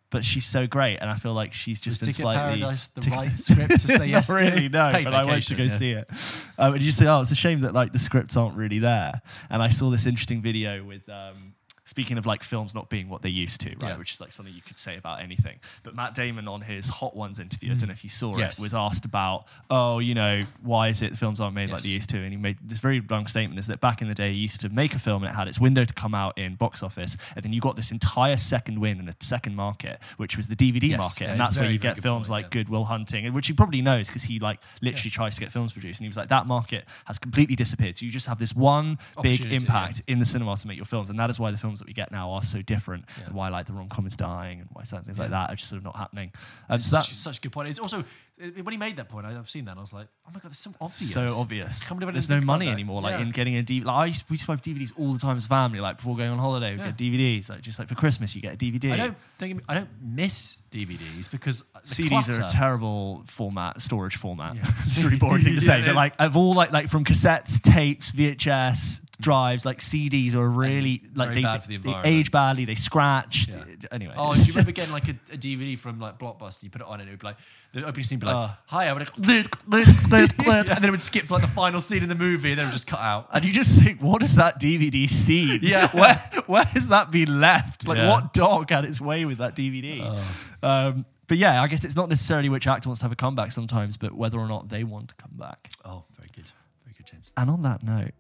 But she's so great, and I feel like she's just Was been Ticket slightly Paradise the Ticket- right (laughs) script to say yes Not to? really, no. Paid but I went to go yeah. see it. Um, and you say, oh, it's a shame that like the scripts aren't really there. And I saw this interesting video with. Um, Speaking of like films not being what they used to, right? Yeah. Which is like something you could say about anything. But Matt Damon on his Hot Ones interview, I don't know if you saw Yes. it, was asked about, oh, you know, why is it films aren't made like they Yes. used to? And he made this very long statement is that back in the day, you used to make a film and it had its window to come out in box office, and then you got this entire second win in a second market, which was the DVD Yes. market, Yeah, and that's where you get films point, like yeah. Good Will Hunting, and which he probably knows because he like literally tries to get films produced, and he was like, that market has completely disappeared. So you just have this one big impact in the cinema to make your films, and that is why the films that we get now are so different, Yeah. and why like the rom com is dying, and why certain things like that are just sort of not happening. Um, so Such, a good point. It's also uh, when he made that point, I- I've seen that. and I was like, oh my god, that's so obvious. so obvious. There's no money anymore. Like Yeah. in getting a DVD. Like I used, we used to buy DVDs all the time as family. Like before going on holiday, we Yeah. get DVDs. Like just like for Christmas, you get a DVD. I don't me, I don't miss DVDs because CDs are a terrible format, storage format. Yeah. (laughs) it's a really boring thing to (laughs) say, Yeah, but like of all like like from cassettes, tapes, VHS, drives, like CDs are really like very they, bad for the they age badly, they scratch. Yeah. Anyway, Oh, do you remember getting like a, a DVD from like Blockbuster? You put it on and it would be like the opening scene would be like, Oh. "Hi, I would," like, (laughs) (laughs) and then it would skip to like the final scene in the movie, and then it would just cut out. and you just think, what is that DVD scene? Yeah. (laughs) where where has that been left? Like, Yeah. what dog had its way with that DVD? Um, but yeah, I guess it's not necessarily which actor wants to have a comeback sometimes, but whether or not they want to come back. Oh, very good, very good, James. And on that note,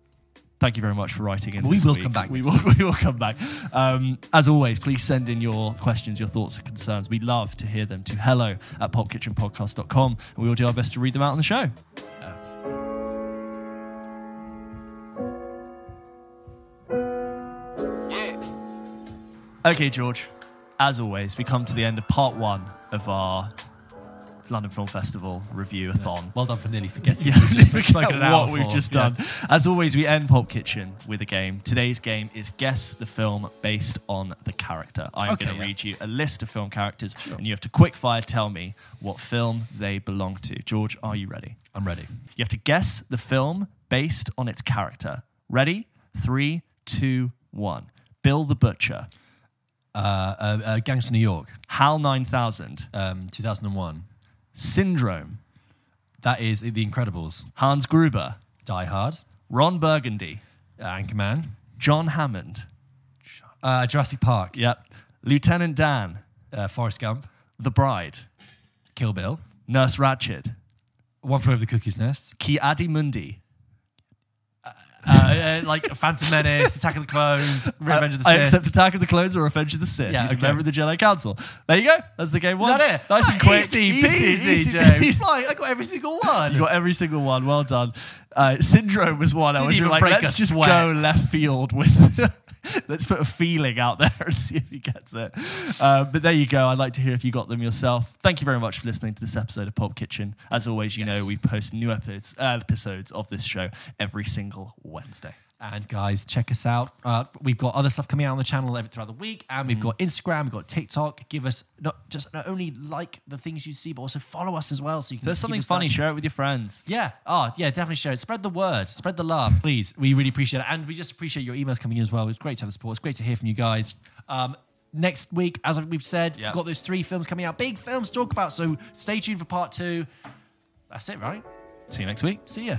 thank you very much for writing in. We this will week. come back We will, (laughs) we will come back. Um, as always, please send in your questions, your thoughts, and concerns. We love to hear them to hello at pulpkitchenpodcast.com, and we will do our best to read them out on the show. Yeah. Okay, George. As always, we come to the end of part one of our London Film Festival review-a-thon. Well done for nearly (laughs) forgetting. Yeah, what we've just just spoken an hour what we've just Yeah. done. As always, we end Pulp Kitchen with a game. Today's game is guess the film based on the character. I'm Okay, going to yeah. read you a list of film characters, and you have to quick fire tell me what film they belong to. George, are you ready? I'm ready. You have to guess the film based on its character. Ready? Three, two, one. Bill the Butcher, Uh, uh, uh, Gangster New York, Hal 9000, um, 2001. Syndrome, That is The Incredibles. Hans Gruber, Die Hard, Ron Burgundy, Anchorman, John Hammond. uh, Jurassic Park, Yep. Lieutenant Dan, uh, Forrest Gump, The Bride, Kill Bill, Nurse Ratched, One Flew Over the Cuckoo's Nest, Ki Adi Mundi, uh, uh, like Phantom Menace, Attack of the Clones, (laughs) Revenge of the Sith. I accept Attack of the Clones or Revenge of the Sith. Yeah, He's okay. a member of the Jedi Council. There you go. That's the game one. That it? Nice and quick. Easy, peasy, James. (laughs) Fine, I got every single one. You got every single one. Well done. Uh, Syndrome was one. I Didn't was even like, break let's just sweat. go left field with. (laughs) let's put a feeling out there and see if he gets it. Uh, but there you go. I'd like to hear if you got them yourself. Thank you very much for listening to this episode of Pulp Kitchen. As always, you Yes. know we post new episodes, uh, episodes of this show every single Wednesday. And guys, check us out. Uh, we've got other stuff coming out on the channel every throughout the week, and Mm. we've got Instagram, we've got TikTok. Give us not just not only like the things you see, but also follow us as well. So you can. There's something funny, share it with your friends. Yeah. Oh, yeah. Definitely share it. Spread the word. Spread the love, (laughs) please. We really appreciate it, and we just appreciate your emails coming in as well. It's great to have the support. It's great to hear from you guys. Um, next week, as we've said, Yeah. got those three films coming out. Big films to talk about. So stay tuned for part two. That's it, right? See you next week. See ya.